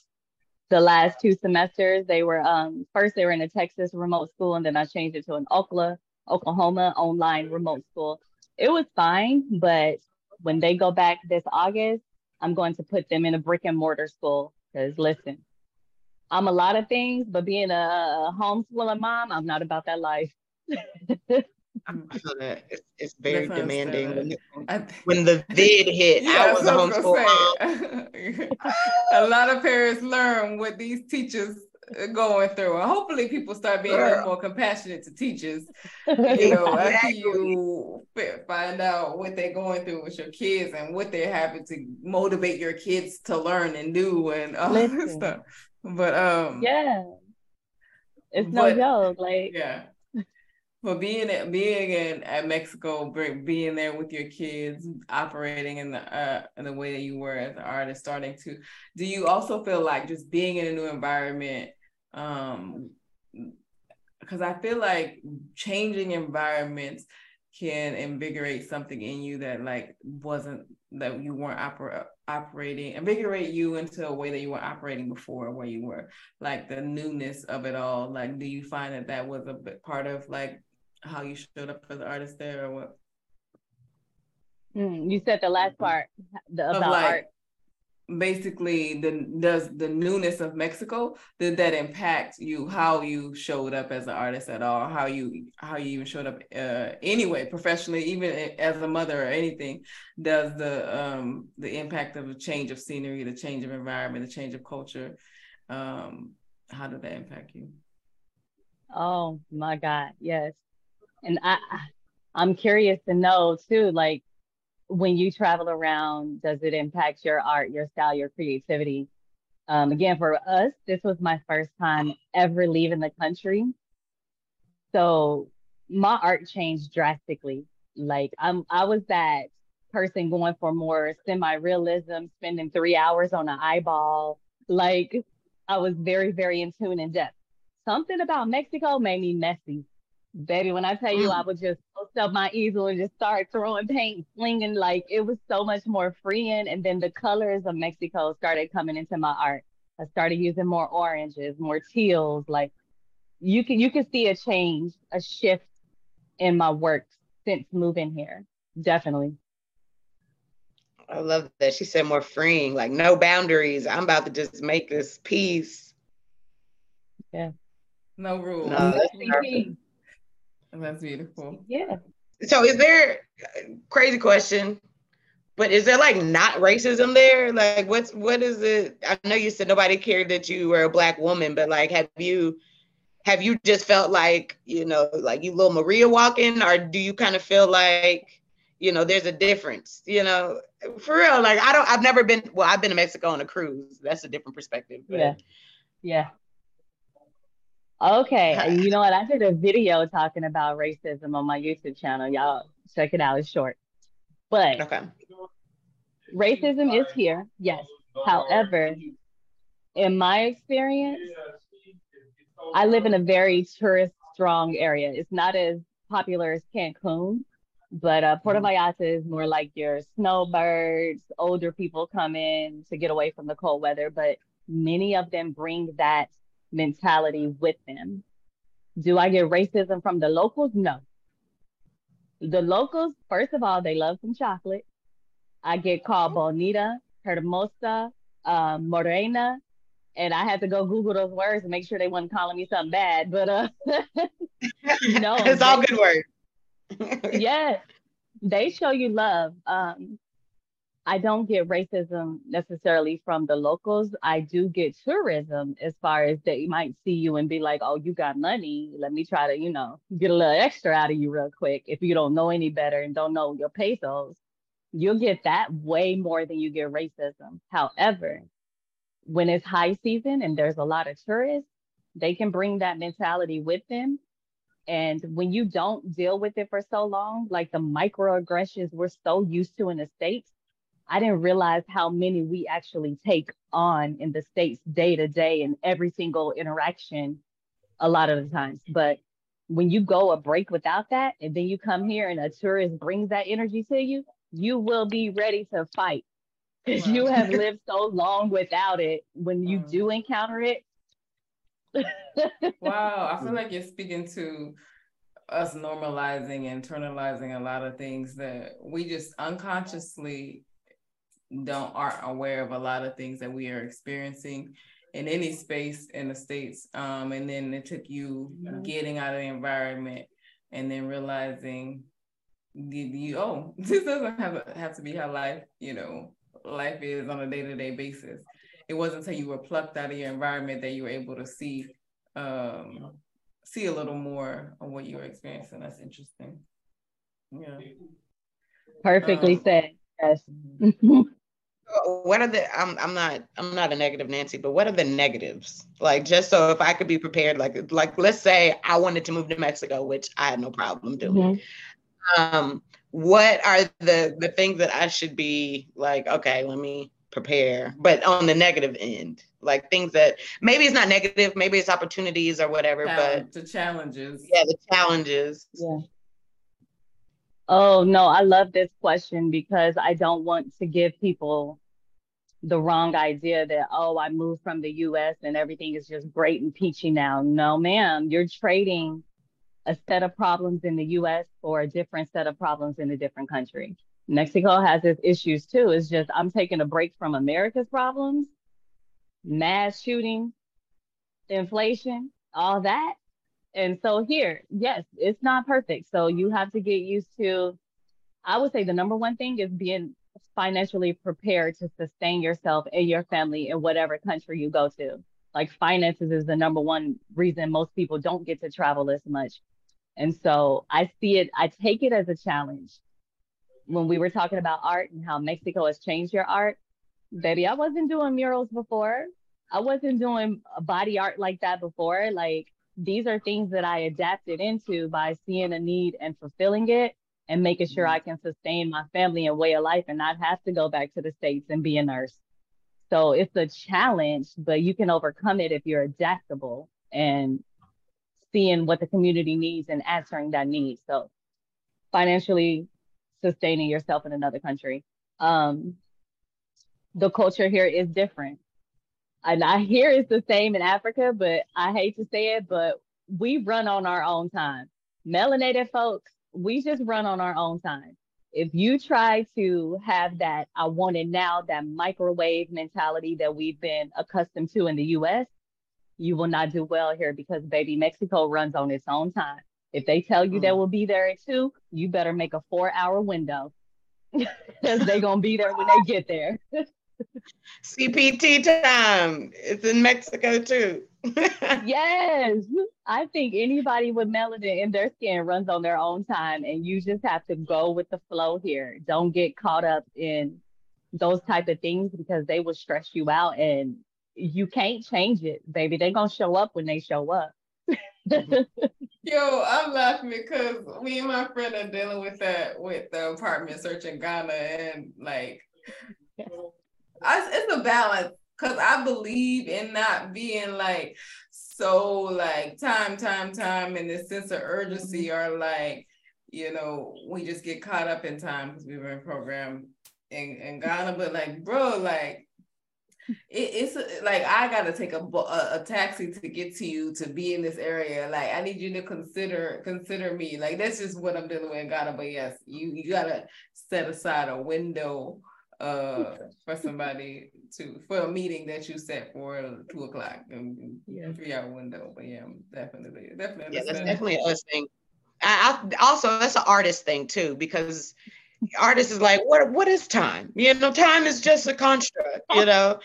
the last two semesters. They were um, first they were in a Texas remote school, and then I changed it to an Oklahoma, Oklahoma online remote school. It was fine, but when they go back this August, I'm going to put them in a brick and mortar school. Because listen, I'm a lot of things, but being a homeschooling mom, I'm not about that life. it's, it's very demanding. When, when, the vid hit, yeah, I was a homeschool mom. a lot of parents learn what these teachers are going through, and hopefully, people start being yeah. more compassionate to teachers. You know, after you find out what they're going through with your kids and what they're having to motivate your kids to learn and do, and all this stuff. But um, yeah, it's no but, joke. Like yeah for being at being in at Mexico, being there with your kids, operating in the uh, in the way that you were as an artist, starting to, do you also feel like just being in a new environment? Um, because I feel like changing environments can invigorate something in you that like wasn't that you weren't oper- operating invigorate you into a way that you were operating before where you were like the newness of it all like do you find that that was a part of like how you showed up as an artist there or what? Mm, you said the last part the, about like, art. Basically, the does the newness of Mexico did that impact you? How you showed up as an artist at all? How you how you even showed up uh, anyway, professionally, even as a mother or anything? Does the um the impact of a change of scenery, the change of environment, the change of culture, um, how did that impact you? Oh my God, yes. And I I'm curious to know too, like when you travel around, does it impact your art, your style, your creativity? Um, again, for us, this was my first time ever leaving the country. So my art changed drastically. Like I'm I was that person going for more semi-realism, spending three hours on an eyeball. Like I was very, very in tune and depth. Something about Mexico made me messy. Baby, when I tell you I mm. would just post up my easel and just start throwing paint, slinging, like it was so much more freeing. And then the colors of Mexico started coming into my art. I started using more oranges, more teals. Like you can you can see a change, a shift in my work since moving here. Definitely. I love that. She said more freeing, like no boundaries. I'm about to just make this piece. Yeah. No rules. No, that's beautiful. Yeah. So is there crazy question? But is there like not racism there? Like what's what is it? I know you said nobody cared that you were a black woman, but like have you have you just felt like, you know, like you little Maria walking, or do you kind of feel like, you know, there's a difference, you know? For real, like I don't I've never been well, I've been to Mexico on a cruise. That's a different perspective. But. Yeah. Yeah. Okay. you know what? I did a video talking about racism on my YouTube channel. Y'all check it out. It's short. But okay. racism is here, yes. However, in my experience, I live in a very tourist strong area. It's not as popular as Cancun, but uh, Puerto mm-hmm. Vallarta is more like your snowbirds, older people come in to get away from the cold weather, but many of them bring that mentality with them. Do I get racism from the locals? No. The locals, first of all, they love some chocolate. I get called Bonita, Hermosa, uh, Morena, and I had to go Google those words and make sure they weren't calling me something bad. But uh, no, it's all good words. yes, they show you love. Um, I don't get racism necessarily from the locals. I do get tourism as far as they might see you and be like, oh, you got money. Let me try to, you know, get a little extra out of you real quick. If you don't know any better and don't know your pesos, you'll get that way more than you get racism. However, when it's high season and there's a lot of tourists, they can bring that mentality with them. And when you don't deal with it for so long, like the microaggressions we're so used to in the States, I didn't realize how many we actually take on in the States day to day and every single interaction a lot of the times. But when you go a break without that, and then you come here and a tourist brings that energy to you, you will be ready to fight because wow. you have lived so long without it. When you mm. do encounter it, wow, I feel like you're speaking to us normalizing, internalizing a lot of things that we just unconsciously don't aren't aware of a lot of things that we are experiencing in any space in the states. Um, and then it took you getting out of the environment and then realizing the, you oh this doesn't have have to be how life you know life is on a day-to-day basis. It wasn't until you were plucked out of your environment that you were able to see um, see a little more of what you were experiencing. That's interesting. Yeah. Perfectly um, said. Yes what are the I'm I'm not I'm not a negative Nancy, but what are the negatives? Like just so if I could be prepared, like like let's say I wanted to move to Mexico, which I had no problem doing. Mm-hmm. Um, what are the the things that I should be like, okay, let me prepare, but on the negative end, like things that maybe it's not negative, maybe it's opportunities or whatever, but the challenges. Yeah, the challenges. Yeah. Oh no, I love this question because I don't want to give people the wrong idea that oh, I moved from the US and everything is just great and peachy now. No, ma'am, you're trading a set of problems in the US for a different set of problems in a different country. Mexico has its issues too. It's just I'm taking a break from America's problems, mass shooting, inflation, all that. And so here, yes, it's not perfect. So you have to get used to, I would say the number one thing is being financially prepared to sustain yourself and your family in whatever country you go to. Like finances is the number one reason most people don't get to travel as much. And so I see it, I take it as a challenge when we were talking about art and how Mexico has changed your art, baby, I wasn't doing murals before. I wasn't doing body art like that before. Like these are things that I adapted into by seeing a need and fulfilling it and making sure I can sustain my family and way of life and not have to go back to the States and be a nurse. So it's a challenge, but you can overcome it if you're adaptable and seeing what the community needs and answering that need. So financially sustaining yourself in another country. Um, the culture here is different. And I hear it's the same in Africa, but I hate to say it, but we run on our own time. Melanated folks, we just run on our own time. If you try to have that, I want it now, that microwave mentality that we've been accustomed to in the US, you will not do well here because baby, Mexico runs on its own time. If they tell you mm. they will be there at two, you better make a four hour window because they're going to be there when they get there. CPT time. It's in Mexico too. yes. I think anybody with melanin in their skin runs on their own time and you just have to go with the flow here. Don't get caught up in those type of things because they will stress you out and you can't change it, baby. They're gonna show up when they show up. Yo, I'm laughing because me and my friend are dealing with that with the apartment search in Ghana, and like, I, it's a balance because I believe in not being like so like time, time, time, and this sense of urgency, mm-hmm. or like, you know, we just get caught up in time because we were in program in, in Ghana, but like, bro, like it, it's like I gotta take a, a, a taxi to get to you to be in this area. Like I need you to consider consider me. Like that's just what I'm dealing with in Ghana. But yes, you you gotta set aside a window uh for somebody to for a meeting that you set for two o'clock and yeah. three hour window. But yeah, definitely definitely. Yeah, that's definitely a thing. I, I also that's an artist thing too because artist is like, what what is time? You know, time is just a construct, you know.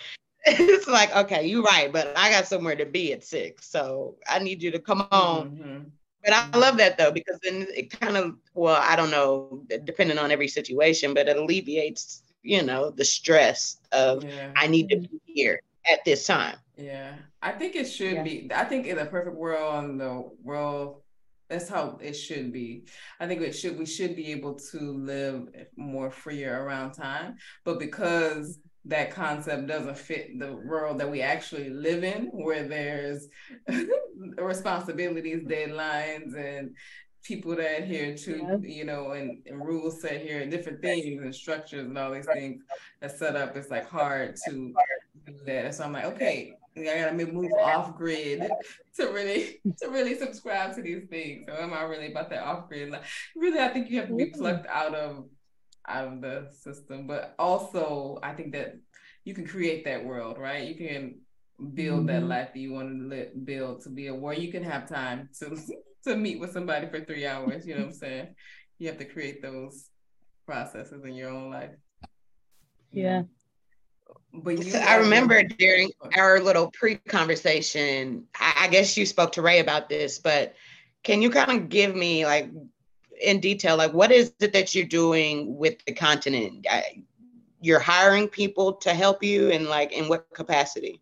it's like, okay, you're right, but I got somewhere to be at six. So I need you to come on. Mm-hmm. But I love that though, because then it kind of, well, I don't know, depending on every situation, but it alleviates, you know, the stress of yeah. I need to be here at this time. Yeah. I think it should yeah. be. I think in a perfect world, in the world that's how it should be. I think it should we should be able to live more freer around time, but because that concept doesn't fit the world that we actually live in, where there's responsibilities, deadlines, and people that adhere to, you know, and, and, rules set here and different things and structures and all these things that set up. It's like hard to do that. So I'm like, okay, I gotta move off grid to really to really subscribe to these things. So am I really about that off grid? Like really, I think you have to be plucked out of out of the system. But also, I think that you can create that world, right? You can build mm-hmm. that life that you want to live, build to be a where you can have time to to meet with somebody for three hours. You know what I'm saying? You have to create those processes in your own life. Yeah. But so I remember during our little pre-conversation, I, I guess you spoke to Ray about this, but can you kind of give me like in detail, like what is it that you're doing with the continent? I, you're hiring people to help you and like in what capacity?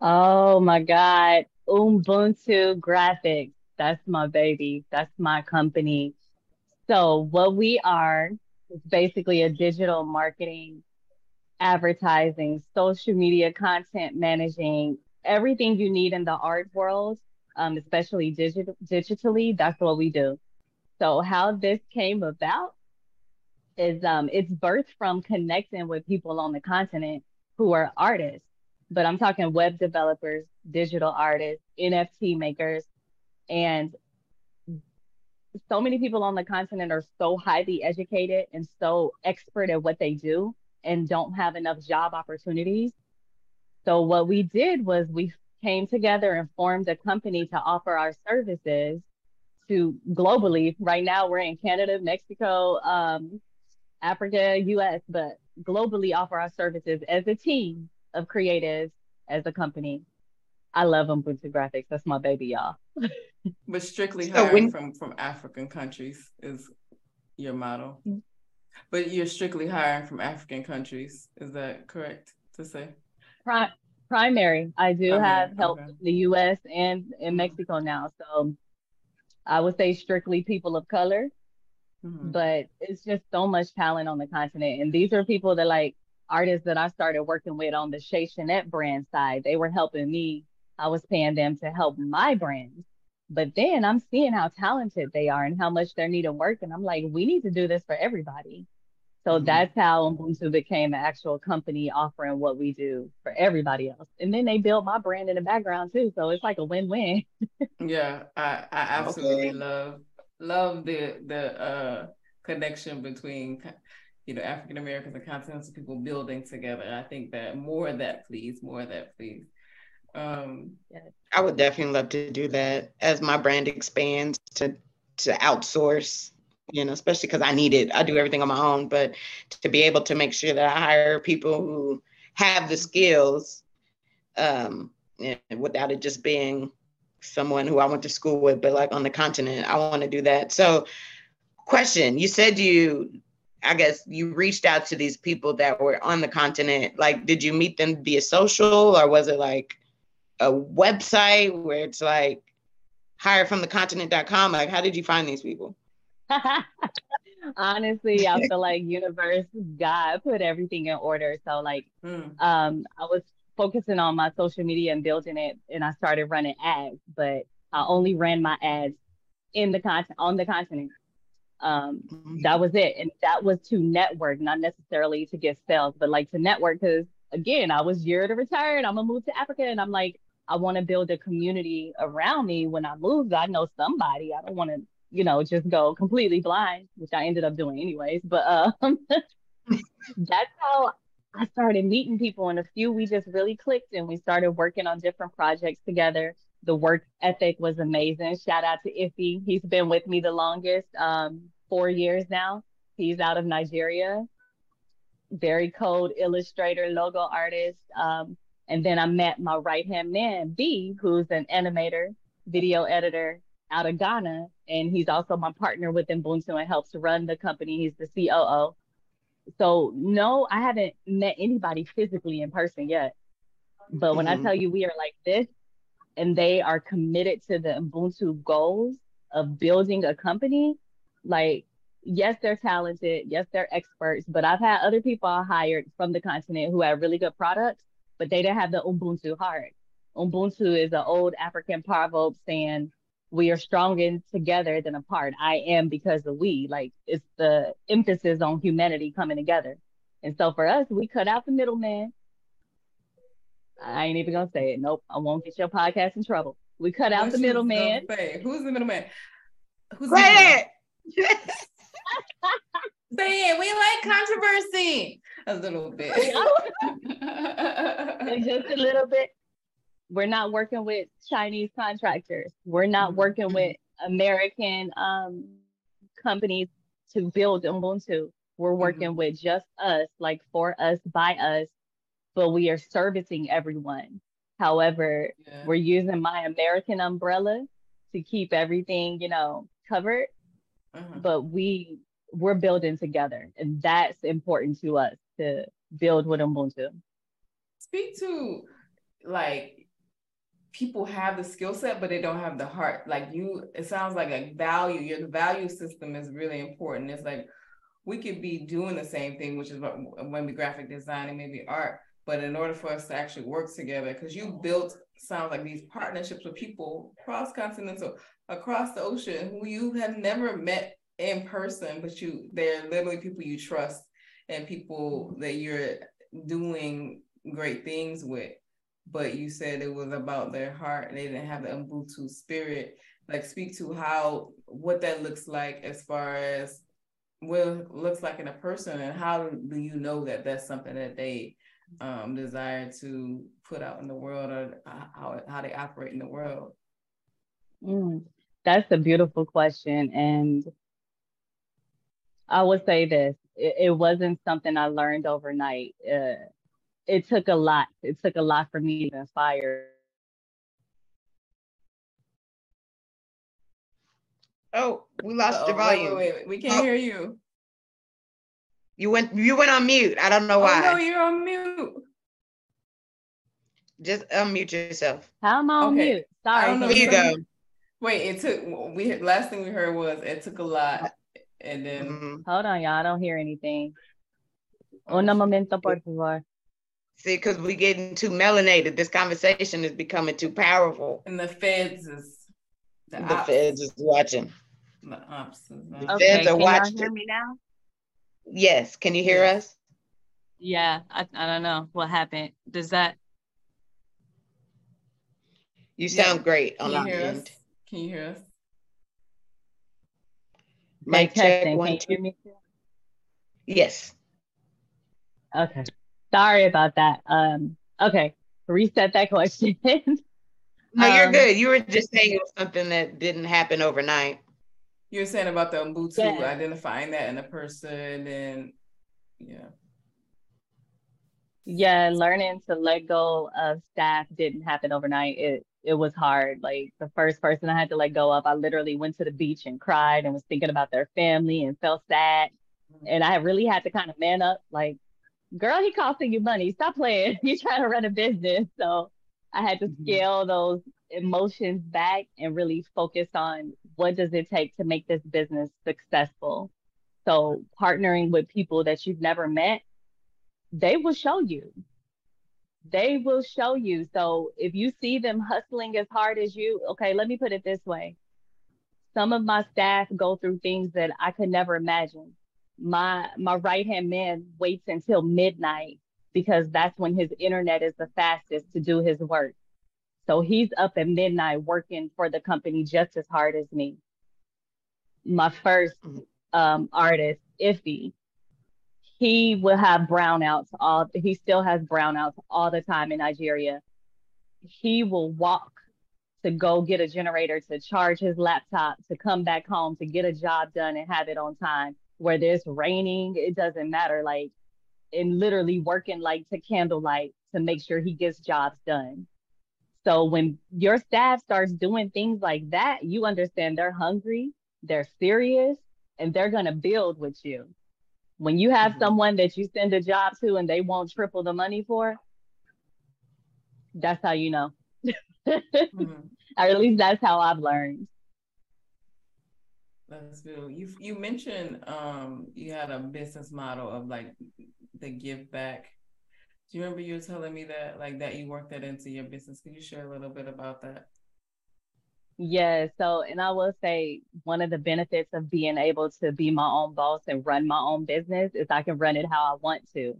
Oh my God. Ubuntu Graphics. That's my baby. That's my company. So what we are is basically a digital marketing, advertising, social media content managing, everything you need in the art world, um, especially digital digitally. That's what we do. So how this came about is um, it's birthed from connecting with people on the continent who are artists. But I'm talking web developers, digital artists, NFT makers, and so many people on the continent are so highly educated and so expert at what they do and don't have enough job opportunities. So what we did was we came together and formed a company to offer our services to globally. Right now we're in Canada, Mexico, um, Africa, US, but globally offer our services as a team of creatives as a company. I love Ubuntu Graphics. That's my baby, y'all. but strictly hiring when, from from African countries is your model. Mm. But you're strictly hiring from African countries. Is that correct to say? Pri- primary. I do primary. have help okay. in the U.S. and in mm-hmm. Mexico now. So I would say strictly people of color. Mm-hmm. But it's just so much talent on the continent, and these are people that like artists that I started working with on the Shay Chanette brand side. They were helping me I was paying them to help my brand. But then I'm seeing how talented they are and how much they're needing work. And I'm like, we need to do this for everybody. So mm-hmm. that's how Ubuntu became an actual company offering what we do for everybody else. And then they built my brand in the background too. So it's like a win-win. yeah, I, I absolutely okay. love love the the uh connection between you know African Americans and continental people building together. I think that more of that, please, more of that, please. Um, I would definitely love to do that as my brand expands to to outsource. You know, especially because I need it. I do everything on my own, but to be able to make sure that I hire people who have the skills, um, without it just being someone who I went to school with, but like on the continent, I want to do that. So, question: You said you I guess you reached out to these people that were on the continent. Like, did you meet them via social or was it like a website where it's like hire from the continent.com? Like, how did you find these people? Honestly, I feel like universe, God put everything in order. So like mm. um I was focusing on my social media and building it and I started running ads, but I only ran my ads in the content on the continent. Um, mm-hmm. that was it. And that was to network, not necessarily to get sales, but like to network because again, I was year to retire and I'm gonna move to Africa and I'm like, I want to build a community around me when I move. I know somebody. I don't want to, you know, just go completely blind, which I ended up doing anyways. But um, that's how I started meeting people. And a few we just really clicked and we started working on different projects together. The work ethic was amazing. Shout out to Iffy. He's been with me the longest, um, four years now. He's out of Nigeria. Very cold illustrator, logo artist. Um, and then I met my right hand man, B, who's an animator, video editor out of Ghana. And he's also my partner with Ubuntu and helps run the company. He's the COO. So, no, I haven't met anybody physically in person yet. But when mm-hmm. I tell you we are like this, and they are committed to the Ubuntu goals of building a company, like, yes, they're talented. Yes, they're experts. But I've had other people I hired from the continent who have really good products but they didn't have the Ubuntu heart. Ubuntu is an old African proverb saying, we are stronger together than apart. I am because of we. Like it's the emphasis on humanity coming together. And so for us, we cut out the middleman. I ain't even gonna say it. Nope. I won't get your podcast in trouble. We cut out the middleman. Who's the middleman? Who's the middleman? Say it. We like controversy a little bit. just a little bit. We're not working with Chinese contractors. We're not mm-hmm. working with American um, companies to build Ubuntu. We're working mm-hmm. with just us, like for us, by us, but we are servicing everyone. However, yeah. we're using my American umbrella to keep everything, you know, covered. Uh-huh. But we we're building together. And that's important to us to build with Ubuntu. Speak to like people have the skill set, but they don't have the heart. Like you, it sounds like a value. Your value system is really important. It's like we could be doing the same thing, which is what maybe graphic design and maybe art. But in order for us to actually work together, because you built sounds like these partnerships with people cross continental, across the ocean, who you have never met in person, but you they're literally people you trust and people that you're doing great things with. But you said it was about their heart and they didn't have the Ubuntu spirit. Like speak to how what that looks like as far as what looks like in a person and how do you know that that's something that they um, desire to put out in the world or how, how they operate in the world? Mm, that's a beautiful question. And I would say this it, it wasn't something I learned overnight. Uh, it took a lot. It took a lot for me to inspire. Oh, we lost oh, your volume. Wait, wait, wait. We can't oh. hear you. You went you went on mute. I don't know why. Oh, no, you're on mute. Just unmute yourself. How am I on okay. mute? Sorry. Here you go. Wait, it took we last thing we heard was it took a lot and then mm-hmm. hold on, y'all. I don't hear anything. Un momento, por favor. See, because we're getting too melanated. This conversation is becoming too powerful. And the feds is the, the feds is watching. The ops. The okay, feds are can watching. Y'all hear me now? Yes. Can you hear yes. us? Yeah, I, I don't know what happened. Does that? You sound yeah. great on our end. Us? Can you hear us? Mic check one, two. Yes. Okay. Sorry about that. Um, okay. Reset that question. no, you're um, good. You were just saying it was something that didn't happen overnight. You were saying about the Ubuntu, yeah. identifying that in a person and yeah. Yeah, learning to let go of staff didn't happen overnight. It it was hard. Like the first person I had to let go of, I literally went to the beach and cried and was thinking about their family and felt sad. And I really had to kind of man up, like, girl, he costing you money. Stop playing. You're trying to run a business. So I had to mm-hmm. scale those emotions back and really focus on what does it take to make this business successful. So partnering with people that you've never met, they will show you they will show you. So if you see them hustling as hard as you, okay, let me put it this way. Some of my staff go through things that I could never imagine. My my right hand man waits until midnight because that's when his internet is the fastest to do his work. So he's up at midnight working for the company just as hard as me. My first um, artist, Iffy, he will have brownouts all he still has brownouts all the time in Nigeria. He will walk to go get a generator to charge his laptop to come back home to get a job done and have it on time. Where there's raining, it doesn't matter. Like and literally working like to candlelight to make sure he gets jobs done. So when your staff starts doing things like that, you understand they're hungry, they're serious, and they're gonna build with you. When you have mm-hmm. someone that you send a job to and they won't triple the money for, that's how you know. mm-hmm. Or at least that's how I've learned. That's good. You you mentioned um you had a business model of like the give back. Do you remember you were telling me that like that you worked that into your business? Can you share a little bit about that? Yeah. So, and I will say one of the benefits of being able to be my own boss and run my own business is I can run it how I want to.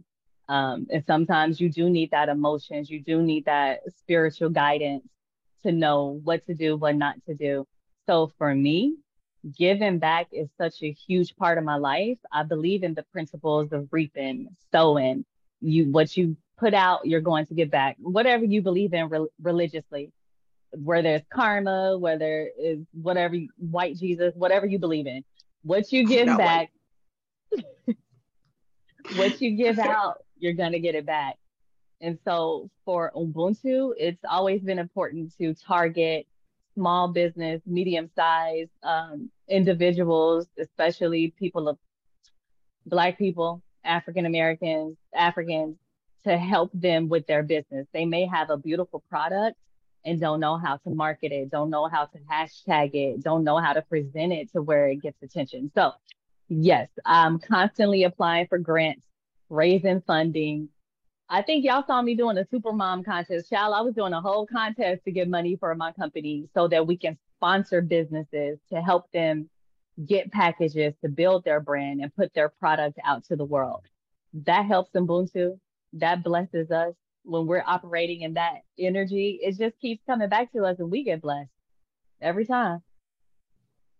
Um, and sometimes you do need that emotions, you do need that spiritual guidance to know what to do, what not to do. So for me, giving back is such a huge part of my life. I believe in the principles of reaping, sowing. You what you put out, you're going to get back. Whatever you believe in re- religiously, whether it's karma, whether it's whatever white Jesus, whatever you believe in, what you give back, what you give out, you're gonna get it back. And so for Ubuntu, it's always been important to target small business, medium sized um, individuals, especially people of Black people, African Americans, Africans to help them with their business. They may have a beautiful product and don't know how to market it, don't know how to hashtag it, don't know how to present it to where it gets attention. So, yes, I'm constantly applying for grants, raising funding. I think y'all saw me doing a super mom contest. Child, I was doing a whole contest to get money for my company so that we can sponsor businesses to help them get packages to build their brand and put their product out to the world. That helps Ubuntu. That blesses us when we're operating in that energy. It just keeps coming back to us and we get blessed every time.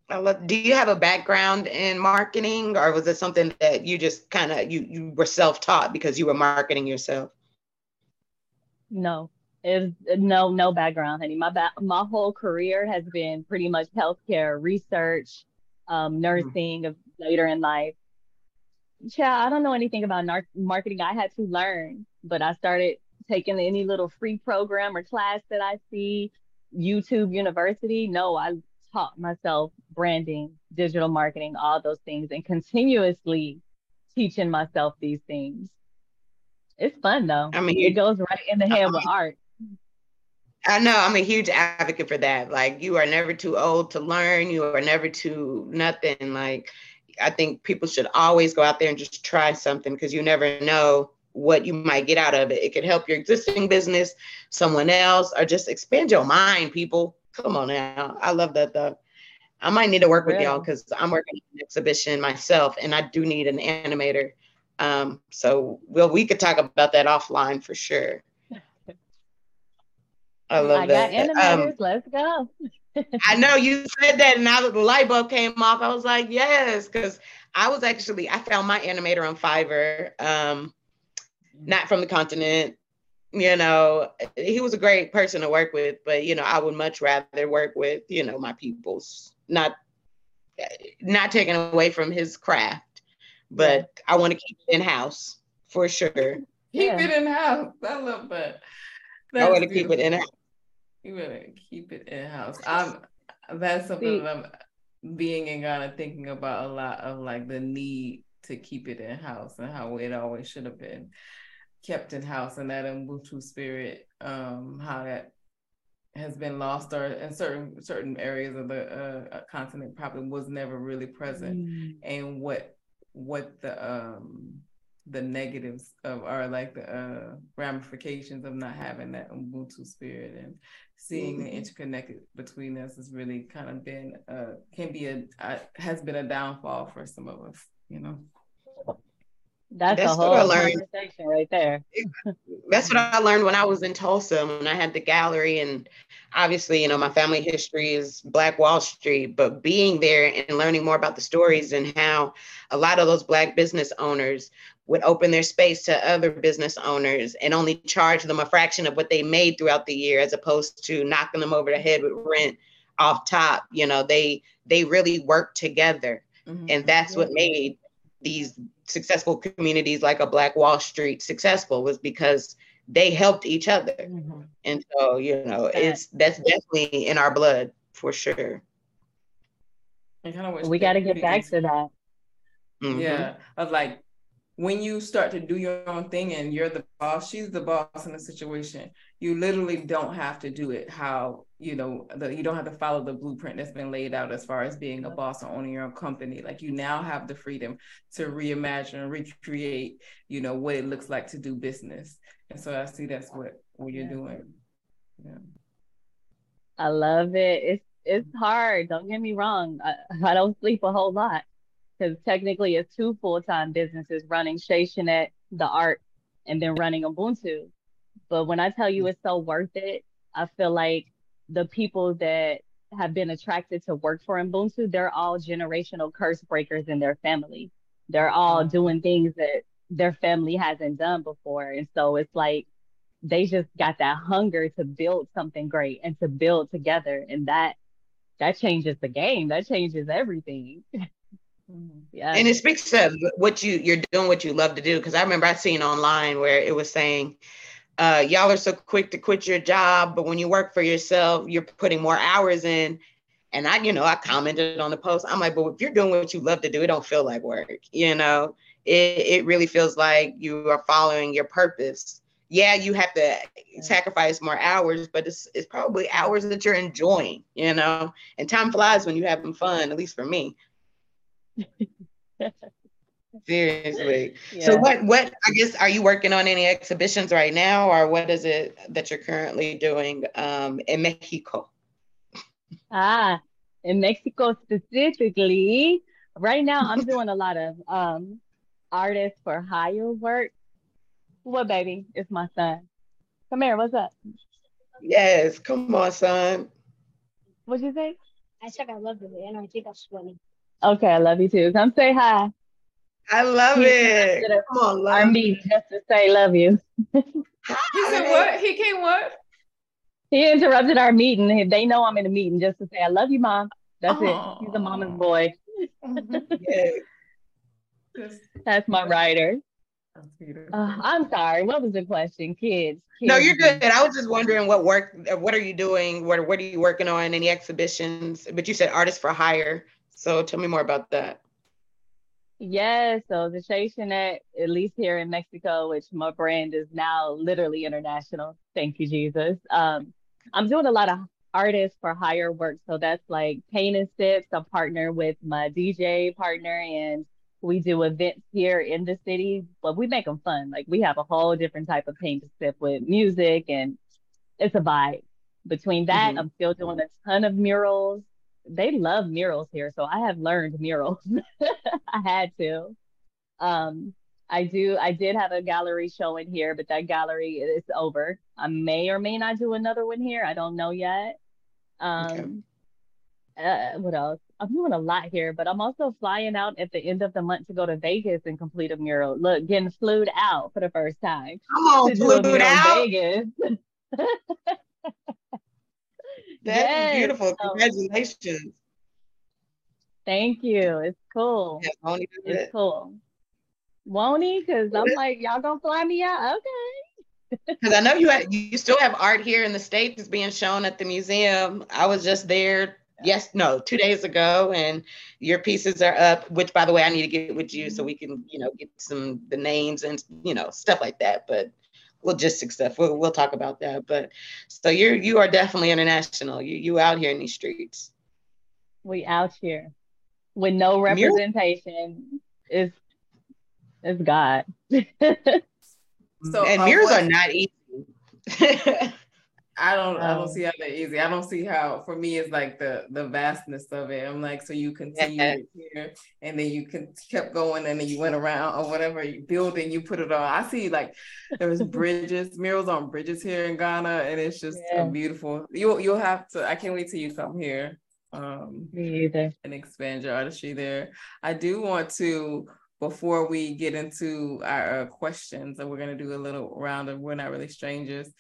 I love, do you have a background in marketing or was it something that you just kind of you you were self-taught because you were marketing yourself? No. It's no no background, honey. My ba- my whole career has been pretty much healthcare, research, um, mm-hmm. nursing mm later in life. Yeah, I don't know anything about nar- marketing. I had to learn, but I started taking any little free program or class that I see, YouTube University. No, I taught myself branding, digital marketing, all those things, and continuously teaching myself these things. It's fun though. I mean, it goes right in the head with art. I know I'm a huge advocate for that. Like you are never too old to learn. You are never too nothing. Like I think people should always go out there and just try something because you never know what you might get out of it. It could help your existing business, someone else, or just expand your mind, people. Come on now. I love that though. I might need to work with y'all because I'm working on an exhibition myself and I do need an animator. Um, so well, we could talk about that offline for sure. I love I that. got animators. Um, Let's go. I know you said that, and now the light bulb came off. I was like, yes, because I was actually I found my animator on Fiverr, um, not from the continent. You know, he was a great person to work with, but you know, I would much rather work with you know my people's not not taken away from his craft, but yeah. I want to keep it in house for sure. Keep yeah. it in house. I love that. That's I want to keep it in house. You better keep it in house. I'm that's something that I'm being in Ghana thinking about a lot of like the need to keep it in house and how it always should have been kept in house and that Ubuntu spirit, um, how that has been lost or in certain certain areas of the uh, continent probably was never really present mm. and what what the um the negatives of or like the uh, ramifications of not having that Ubuntu spirit and seeing mm-hmm. the interconnected between us has really kind of been uh can be a uh, has been a downfall for some of us, you know. That's, That's a whole conversation right there. That's what I learned when I was in Tulsa when I had the gallery and obviously, you know, my family history is Black Wall Street, but being there and learning more about the stories and how a lot of those Black business owners would open their space to other business owners and only charge them a fraction of what they made throughout the year as opposed to knocking them over the head with rent off top you know they they really work together mm-hmm. and that's what made these successful communities like a black wall street successful was because they helped each other mm-hmm. and so you know it's that's definitely in our blood for sure we got to get back to that mm-hmm. yeah of like when you start to do your own thing and you're the boss, she's the boss in the situation. You literally don't have to do it how you know the, you don't have to follow the blueprint that's been laid out as far as being a boss or owning your own company. Like you now have the freedom to reimagine and recreate, you know, what it looks like to do business. And so I see that's what what you're doing. Yeah. I love it. It's it's hard. Don't get me wrong. I, I don't sleep a whole lot because technically it's two full-time businesses running Shay Chanette, the art, and then running Ubuntu. But when I tell you mm. it's so worth it, I feel like the people that have been attracted to work for Ubuntu, they're all generational curse breakers in their family. They're all mm-hmm. doing things that their family hasn't done before. And so it's like they just got that hunger to build something great and to build together. And that that changes the game. That changes everything. Mm-hmm. Yeah. And it speaks to what you you're doing what you love to do. Cause I remember I seen online where it was saying, uh, y'all are so quick to quit your job, but when you work for yourself, you're putting more hours in. And I, you know, I commented on the post. I'm like, but if you're doing what you love to do, it don't feel like work, you know. it, it really feels like you are following your purpose. Yeah, you have to sacrifice more hours, but it's it's probably hours that you're enjoying, you know. And time flies when you're having fun, at least for me. Seriously. Yeah. So what what I guess are you working on any exhibitions right now or what is it that you're currently doing um, in Mexico? Ah, in Mexico specifically, right now I'm doing a lot of um artists for hire work. What baby? It's my son. Come here, what's up? Yes, come on, son. What'd you say? I said I love you and I think I'm sweating. Okay, I love you too. Come say hi. I love he it. Come on, love our meeting just to say love you. he said what? He came what? He interrupted our meeting. They know I'm in a meeting just to say I love you, mom. That's Aww. it. He's a mama's boy. That's my writer. Uh, I'm sorry. What was the question, kids? kids? No, you're good. I was just wondering what work, what are you doing? What what are you working on? Any exhibitions? But you said artists for hire. So tell me more about that. Yes, so the Shay Chanette, at least here in Mexico, which my brand is now literally international. Thank you, Jesus. Um, I'm doing a lot of artists for higher work. So that's like paint and sips. I partner with my DJ partner and we do events here in the city, but we make them fun. Like we have a whole different type of paint and sip with music and it's a vibe. Between that, mm-hmm. I'm still doing a ton of murals they love murals here. So I have learned murals. I had to. Um, I do. I did have a gallery showing here, but that gallery is over. I may or may not do another one here. I don't know yet. Um, okay. uh, what else? I'm doing a lot here, but I'm also flying out at the end of the month to go to Vegas and complete a mural. Look, getting flued out for the first time. Come on, flued out. Vegas. That's yes. beautiful. Congratulations. Thank you. It's cool. Yeah, it's it. cool. Won't he? Because I'm like, y'all gonna fly me out? Okay. Because I know you had, you still have art here in the states is being shown at the museum. I was just there. Yes, no, two days ago, and your pieces are up. Which, by the way, I need to get with you so we can, you know, get some the names and you know stuff like that. But logistic stuff. We'll, we'll talk about that. But so you're you are definitely international. You you out here in these streets. We out here with no representation. Is is God. so and uh, mirrors are not easy. I don't I don't um, see how they're easy. I don't see how for me it's like the the vastness of it. I'm like, so you continue here and then you can kept going and then you went around or whatever you building, you put it on. I see like there was bridges, murals on bridges here in Ghana, and it's just yeah. beautiful. You you'll have to I can't wait till you come here. Um me either. And expand your artistry there. I do want to before we get into our uh, questions, and we're gonna do a little round of we're not really strangers.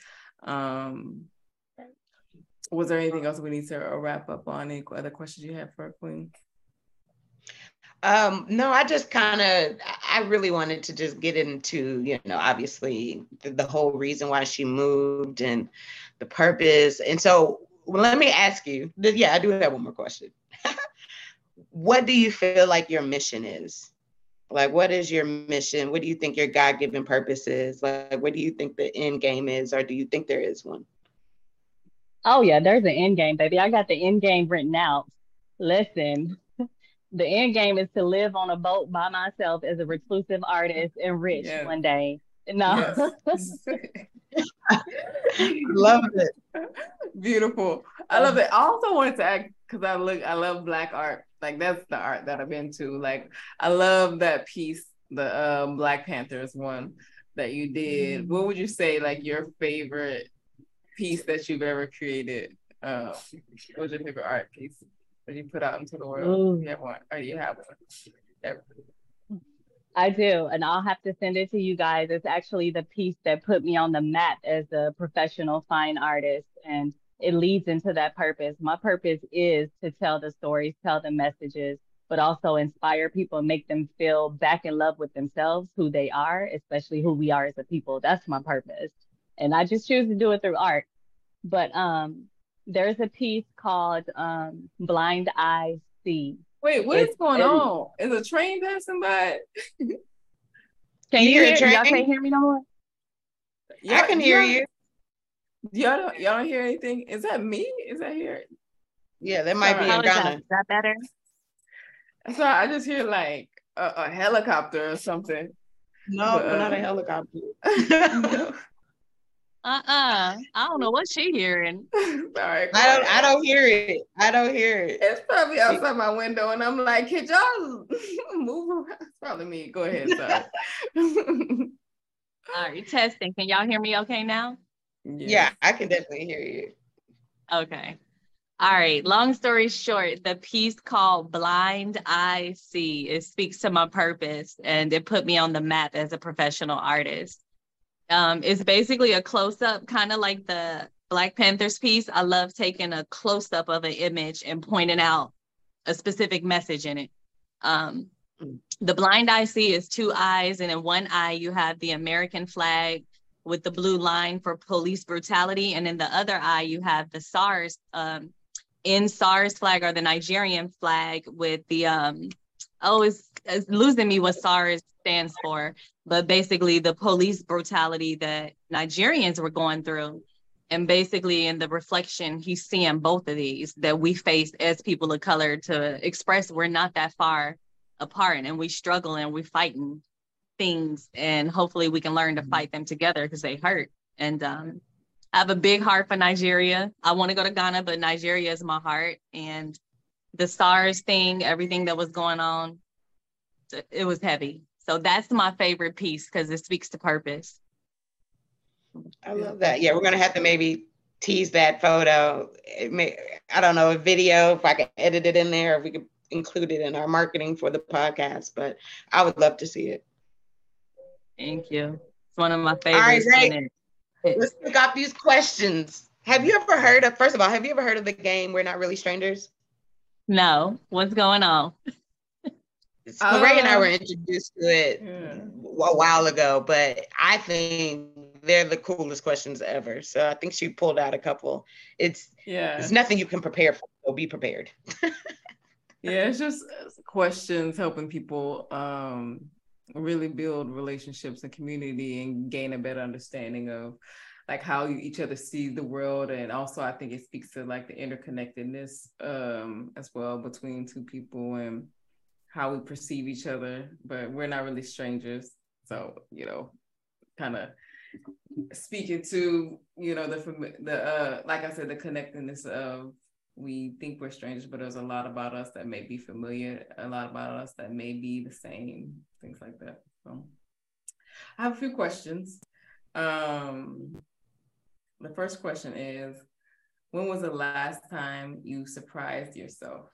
Um, was there anything else we need to wrap up on? Any other questions you have for Queen? Um, no, I just kind of, I really wanted to just get into, you know, obviously the, the, whole reason why she moved and the purpose. And so well, let me ask you, yeah, I do have one more question. what do you feel like your mission is? Like, what is your mission? What do you think your God given purpose is? Like, what do you think the end game is, or do you think there is one? Oh, yeah, there's an end game, baby. I got the end game written out. Listen, the end game is to live on a boat by myself as a reclusive artist and rich yes. one day. No. Yes. love it. Beautiful. I love it. I also wanted to add because I look, I love black art. Like that's the art that I've been to. Like I love that piece, the um, Black Panthers one that you did. Mm-hmm. What would you say like your favorite piece that you've ever created? Uh, what was your favorite art piece that you put out into the world? Ooh. You have one, or you have one? I do, and I'll have to send it to you guys. It's actually the piece that put me on the map as a professional fine artist, and it leads into that purpose. My purpose is to tell the stories, tell the messages, but also inspire people and make them feel back in love with themselves, who they are, especially who we are as a people. That's my purpose. And I just choose to do it through art. But um, there's a piece called um, Blind Eyes See. Wait, what it's, is going on? Is a train passing by? Can You you, hear hear? it, Y'all can't hear me no more. I can hear you. Y'all don't y'all don't hear anything? Is that me? Is that here? Yeah, that might be How How in is that? Ghana. Is that better? So I just hear like a, a helicopter or something. No, But, not a uh, helicopter. Uh-uh. I don't know what she hearing. Sorry. I don't. I don't hear it. I don't hear it. It's probably outside my window, and I'm like, "Could y'all move around?" It's probably me. Go ahead, sorry. All right, testing. Can y'all hear me okay now? Yeah, I can definitely hear you. Okay. All right. Long story short, the piece called Blind I See, it speaks to my purpose and it put me on the map as a professional artist. Um, it's basically a close-up, kind of like the Black Panthers piece. I love taking a close-up of an image and pointing out a specific message in it. Um, the blind I see is two eyes, and in one eye you have the American flag with the blue line for police brutality, and in the other eye you have the SARS um, in SARS flag or the Nigerian flag with the um oh it's, it's losing me what SARS stands for, but basically the police brutality that Nigerians were going through. And basically in the reflection, he's seeing both of these that we face as people of color to express we're not that far apart. And we struggle and we're fighting things and hopefully we can learn to fight them together because they hurt. And um I have a big heart for Nigeria. I want to go to Ghana, but Nigeria is my heart. And the SARS thing, everything that was going on, it was heavy. So that's my favorite piece because it speaks to purpose. I love that. Yeah, we're gonna have to maybe tease that photo. It may, I don't know, a video if I can edit it in there, if we could include it in our marketing for the podcast. But I would love to see it. Thank you. It's one of my favorites. great. and it- Let's pick off these questions. Have you ever heard of? First of all, have you ever heard of the game We're Not Really Strangers? No, what's going on? So Ray and I Um, were introduced to it Yeah. a while ago, but I think they're the coolest questions ever. So I think she pulled out a couple. It's Yeah. it's nothing you can prepare for, so be prepared. Yeah, it's just uh, questions helping people um really build relationships and community and gain a better understanding of like how you, each other see the world. And also I think it speaks to like the interconnectedness um as well between two people and how we perceive each other. But we're not really strangers. So you know kind of speaking to you know the the uh like I said the connectedness of we think we're strangers, but there's a lot about us that may be familiar, a lot about us that may be the same, things like that. So I have a few questions. Um, the first question is when was the last time you surprised yourself?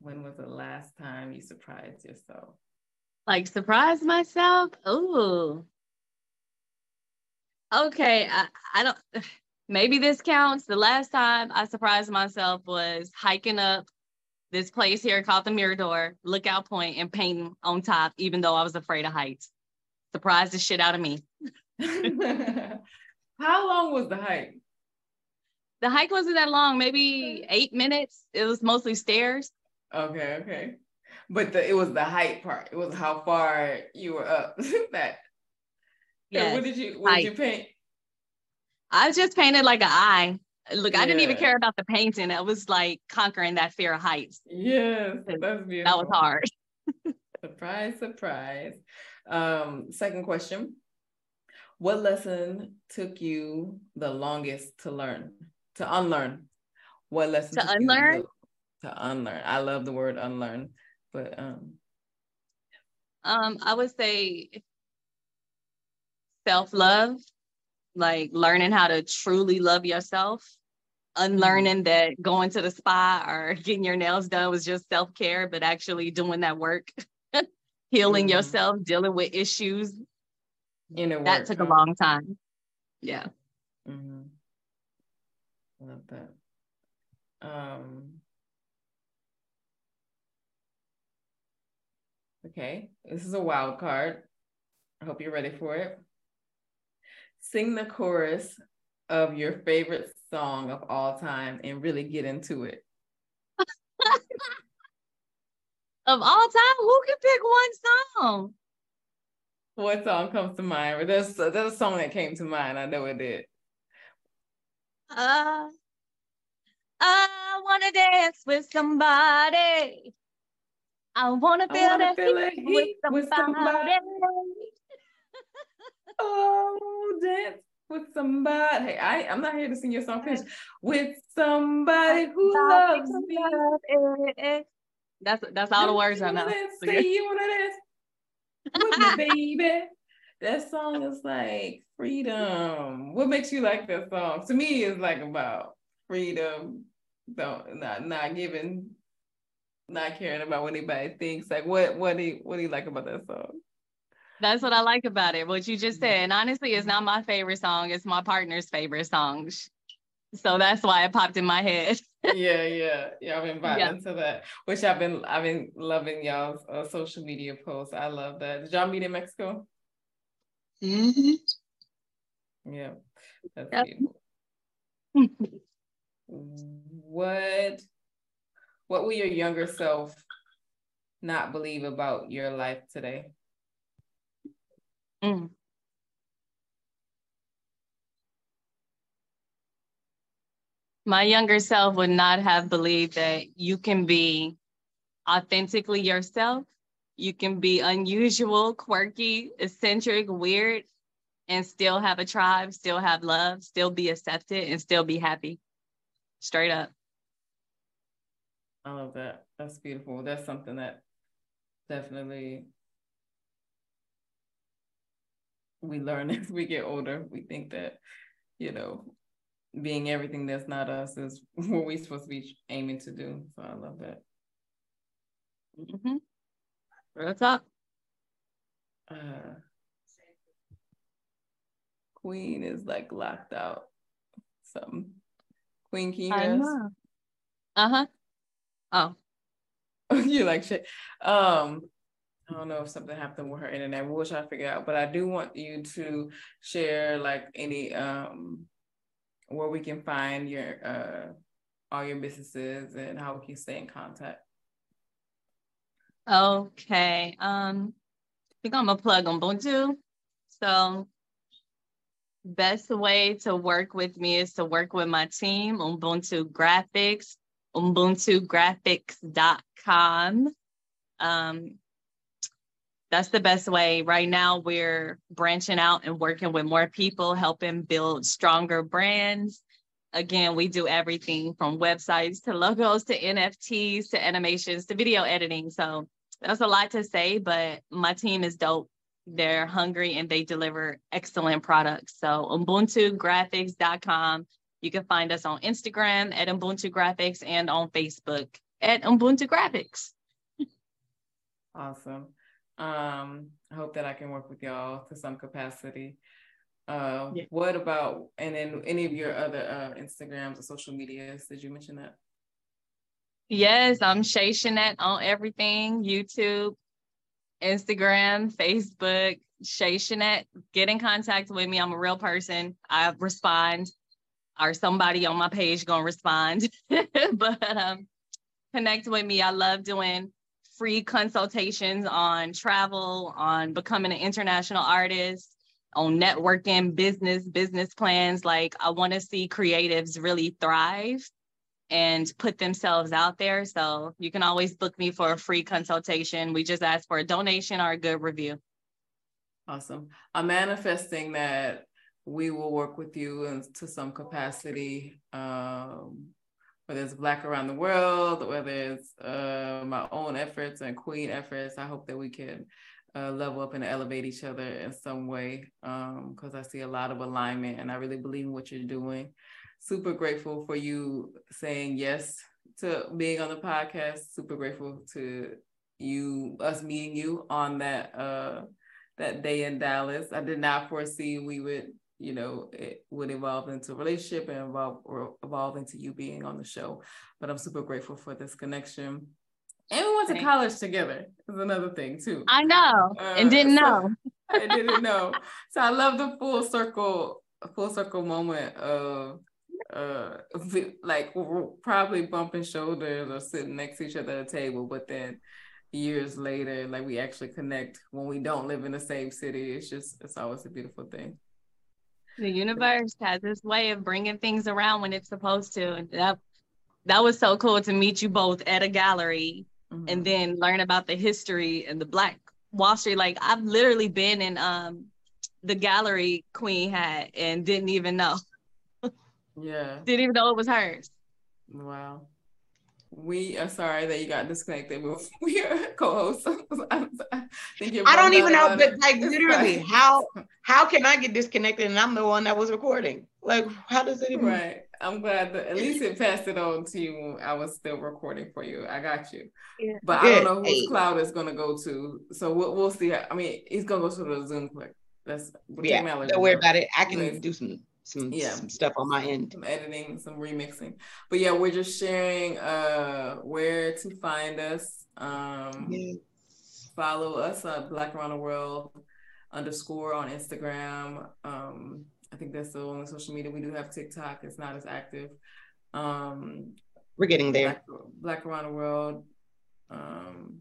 When was the last time you surprised yourself? Like surprise myself? Ooh. Okay, I, I don't maybe this counts. The last time I surprised myself was hiking up this place here called the Mirador, Lookout Point, and painting on top, even though I was afraid of heights. Surprised the shit out of me. How long was the hike? The hike wasn't that long, maybe eight minutes. It was mostly stairs. Okay, okay. But the, it was the height part. It was how far you were up. that. Yeah. Yes. What did you what did you paint? I just painted like an eye. Look, I didn't even care about the painting. I was like conquering that fear of heights. Yes, that's beautiful. That was hard. Surprise, surprise. Um, second question. What lesson took you the longest to learn? To unlearn? What lesson To took you the- unlearn? to unlearn. I love the word unlearn, but um Um, I would say self-love, like learning how to truly love yourself, unlearning that going to the spa or getting your nails done was just self-care, but actually doing that work, healing Mhm. yourself, dealing with issues. inner That took a long time. Yeah. Mhm. I love that. Um, okay, this is a wild card. I hope you're ready for it. Sing the chorus of your favorite song of all time and really get into it. Of all time, who can pick one song? What song comes to mind? There's there's a song that came to mind. I know it did. Uh, I wanna dance with somebody. I wanna feel, I wanna that feel heat that with somebody. with somebody. Oh, dance with somebody. Hey, I I'm not here to sing your song. Finish with somebody who loves me. That's that's all the words I know. Say you wanna dance with me, baby. That song is like freedom. What makes you like that song? To me, it's like about freedom. Don't not not giving, not caring about what anybody thinks. Like what what do you what do you like about that song? That's what I like about it. What you just said. And honestly, it's not my favorite song. It's my partner's favorite song. So that's why it popped in my head. yeah, yeah, yeah. I've been vibing Yeah. to that. Which I've been I've been loving y'all's uh, social media posts. I love that. Did y'all meet in Mexico? Mhm. Yeah, that's Yep. beautiful. what what will your younger self not believe about your life today? Mm. My younger self would not have believed that you can be authentically yourself. You can be unusual, quirky, eccentric, weird, and still have a tribe, still have love, still be accepted, and still be happy. Straight up. I love that. That's beautiful. That's something that definitely we learn as we get older. We think that, you know, being everything that's not us is what we're supposed to be aiming to do. So I love that. Mm-hmm. Real talk. Uh, Queen is like locked out. Something. Queen, can you I hear us? know. Uh huh. Oh, you like shit. Um, I don't know if something happened with her internet. We'll try to figure out. But I do want you to share like any um where we can find your uh all your businesses and how we can stay in contact. Okay. Um, I think I'm gonna plug Ubuntu. So best way to work with me is to work with my team, Ubuntu Graphics, ubuntugraphics.com. Um, that's the best way. Right now, we're branching out and working with more people, helping build stronger brands. Again, we do everything from websites to logos to NFTs to animations to video editing. So that's a lot to say, but my team is dope. They're hungry and they deliver excellent products. So ubuntugraphics.com. You can find us on Instagram at Ubuntu Graphics and on Facebook at Ubuntu Graphics. Awesome. Um, I hope that I can work with y'all to some capacity. Uh, Yeah. what about and then any of your other uh Instagrams or social medias? Did you mention that? Yes, I'm Shay Chanette on everything YouTube, Instagram, Facebook, Shay Chanette. Get in contact with me. I'm a real person. I respond, or somebody on my page gonna respond. but um, connect with me. I love doing free consultations on travel, on becoming an international artist, on networking, business, business plans. Like I want to see creatives really thrive and put themselves out there. So you can always book me for a free consultation. We just ask for a donation or a good review. Awesome. I'm manifesting that we will work with you in, to some capacity, um, whether it's Black around the world, whether it's uh, my own efforts and Queen efforts. I hope that we can uh, level up and elevate each other in some way because I see a lot of alignment and I really believe in what you're doing. Super grateful for you saying yes to being on the podcast. Super grateful to you, us meeting you on that. Uh, that day in Dallas. I did not foresee we would, you know, it would evolve into a relationship and evolve or evolve into you being on the show. But I'm super grateful for this connection. And we went to college together. Is another thing too. I know and Uh, didn't so- know. I didn't know. So I love the full circle, full circle moment of uh like we're probably bumping shoulders or sitting next to each other at a table, but then years later, like we actually connect when we don't live in the same city. It's just it's always a beautiful thing. The universe has this way of bringing things around when it's supposed to. And that that was so cool to meet you both at a gallery mm-hmm. and then learn about the history and the Black Wall Street. Like I've literally been in um the gallery Queen had and didn't even know. yeah. Didn't even know it was hers. Wow. We are sorry that you got disconnected. We are co-hosts. I, I don't even know, but like literally, how how can I get disconnected and I'm the one that was recording? Like, how does it even? Right. I'm glad that at least it passed it on to you. I was still recording for you. I got you. Yeah. But I don't know whose hey. cloud is gonna go to. So we'll, we'll see. I mean, he's gonna go to the Zoom quick. That's yeah. Don't worry about it. I can do some some yeah. some stuff on my end. Some editing some remixing. But yeah we're just sharing uh where to find us. Um yes. follow us at black around the world underscore on instagram. Um i think that's the only social media we do have tiktok. It's not as active. Um we're getting there. Black, black around the world um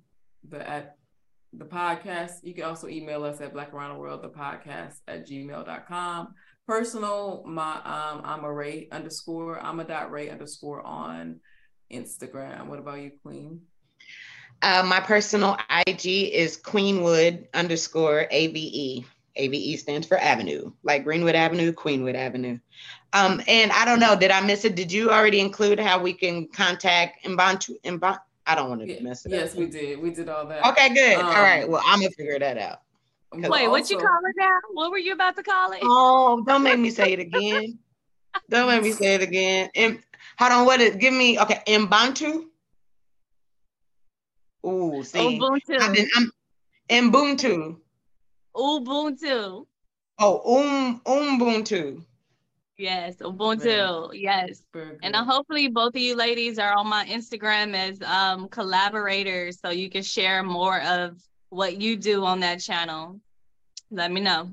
the at the podcast. You can also email us at black around the world the podcast at gmail.com personal, my um, I'm a Ray underscore, I'm a dot Ray underscore on Instagram. What about you, Queen? Uh, my personal IG is Queenwood underscore AVE. AVE stands for Avenue, like Greenwood Avenue, Queenwood Avenue. Um, and I don't know, did I miss it? Did you already include how we can contact Mbontu? Mbon- I don't want to yeah, mess it yes, up. Yes, we did. We did all that. Okay, good. Um, all right. Well, I'm gonna figure that out. Wait, also, what you call it now? What were you about to call it? Oh, don't make me say it again. don't make me say it again. And hold on, what is it? give me okay, Ubuntu. Ooh, see. Ubuntu. I'm Ubuntu. Ubuntu. Oh, um Ubuntu. Yes, Ubuntu. Yes. And uh, hopefully both of you ladies are on my Instagram as um, collaborators so you can share more of what you do on that channel let me know.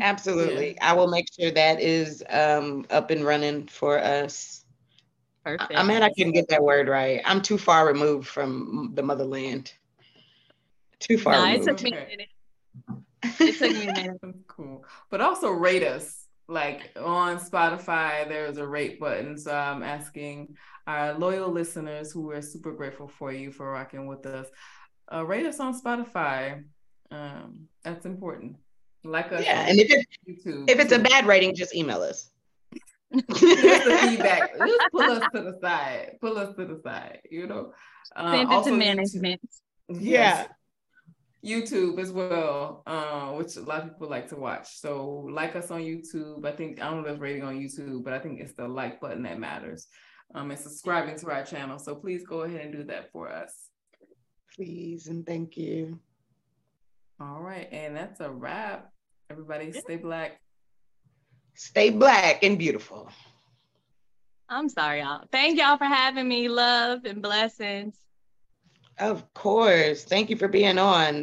Absolutely. Yeah. I will make sure that is um, up and running for us. Perfect. I, am mad I couldn't get that word right. I'm too far removed from the motherland. Too far. No, removed. it took me a minute. It took me a minute. cool. But also rate us. Like on Spotify, there's a rate button. So I'm asking our loyal listeners who are super grateful for you for rocking with us. Uh, rate us on Spotify. Um, that's important. Like us. Yeah, and if it, YouTube, if it's a bad rating, just email us. the feedback. Just pull us to the side. Pull us to the side. You know. Uh, Send it to management. YouTube, yeah. YouTube as well, uh, which a lot of people like to watch. So like us on YouTube. I think I don't know if rating on YouTube, but I think it's the like button that matters. Um, and subscribing to our channel. So please go ahead and do that for us. Please and thank you. All right. And that's a wrap. Everybody stay black. Stay black and beautiful. I'm sorry, y'all. Thank y'all for having me. Love and blessings. Of course. Thank you for being on.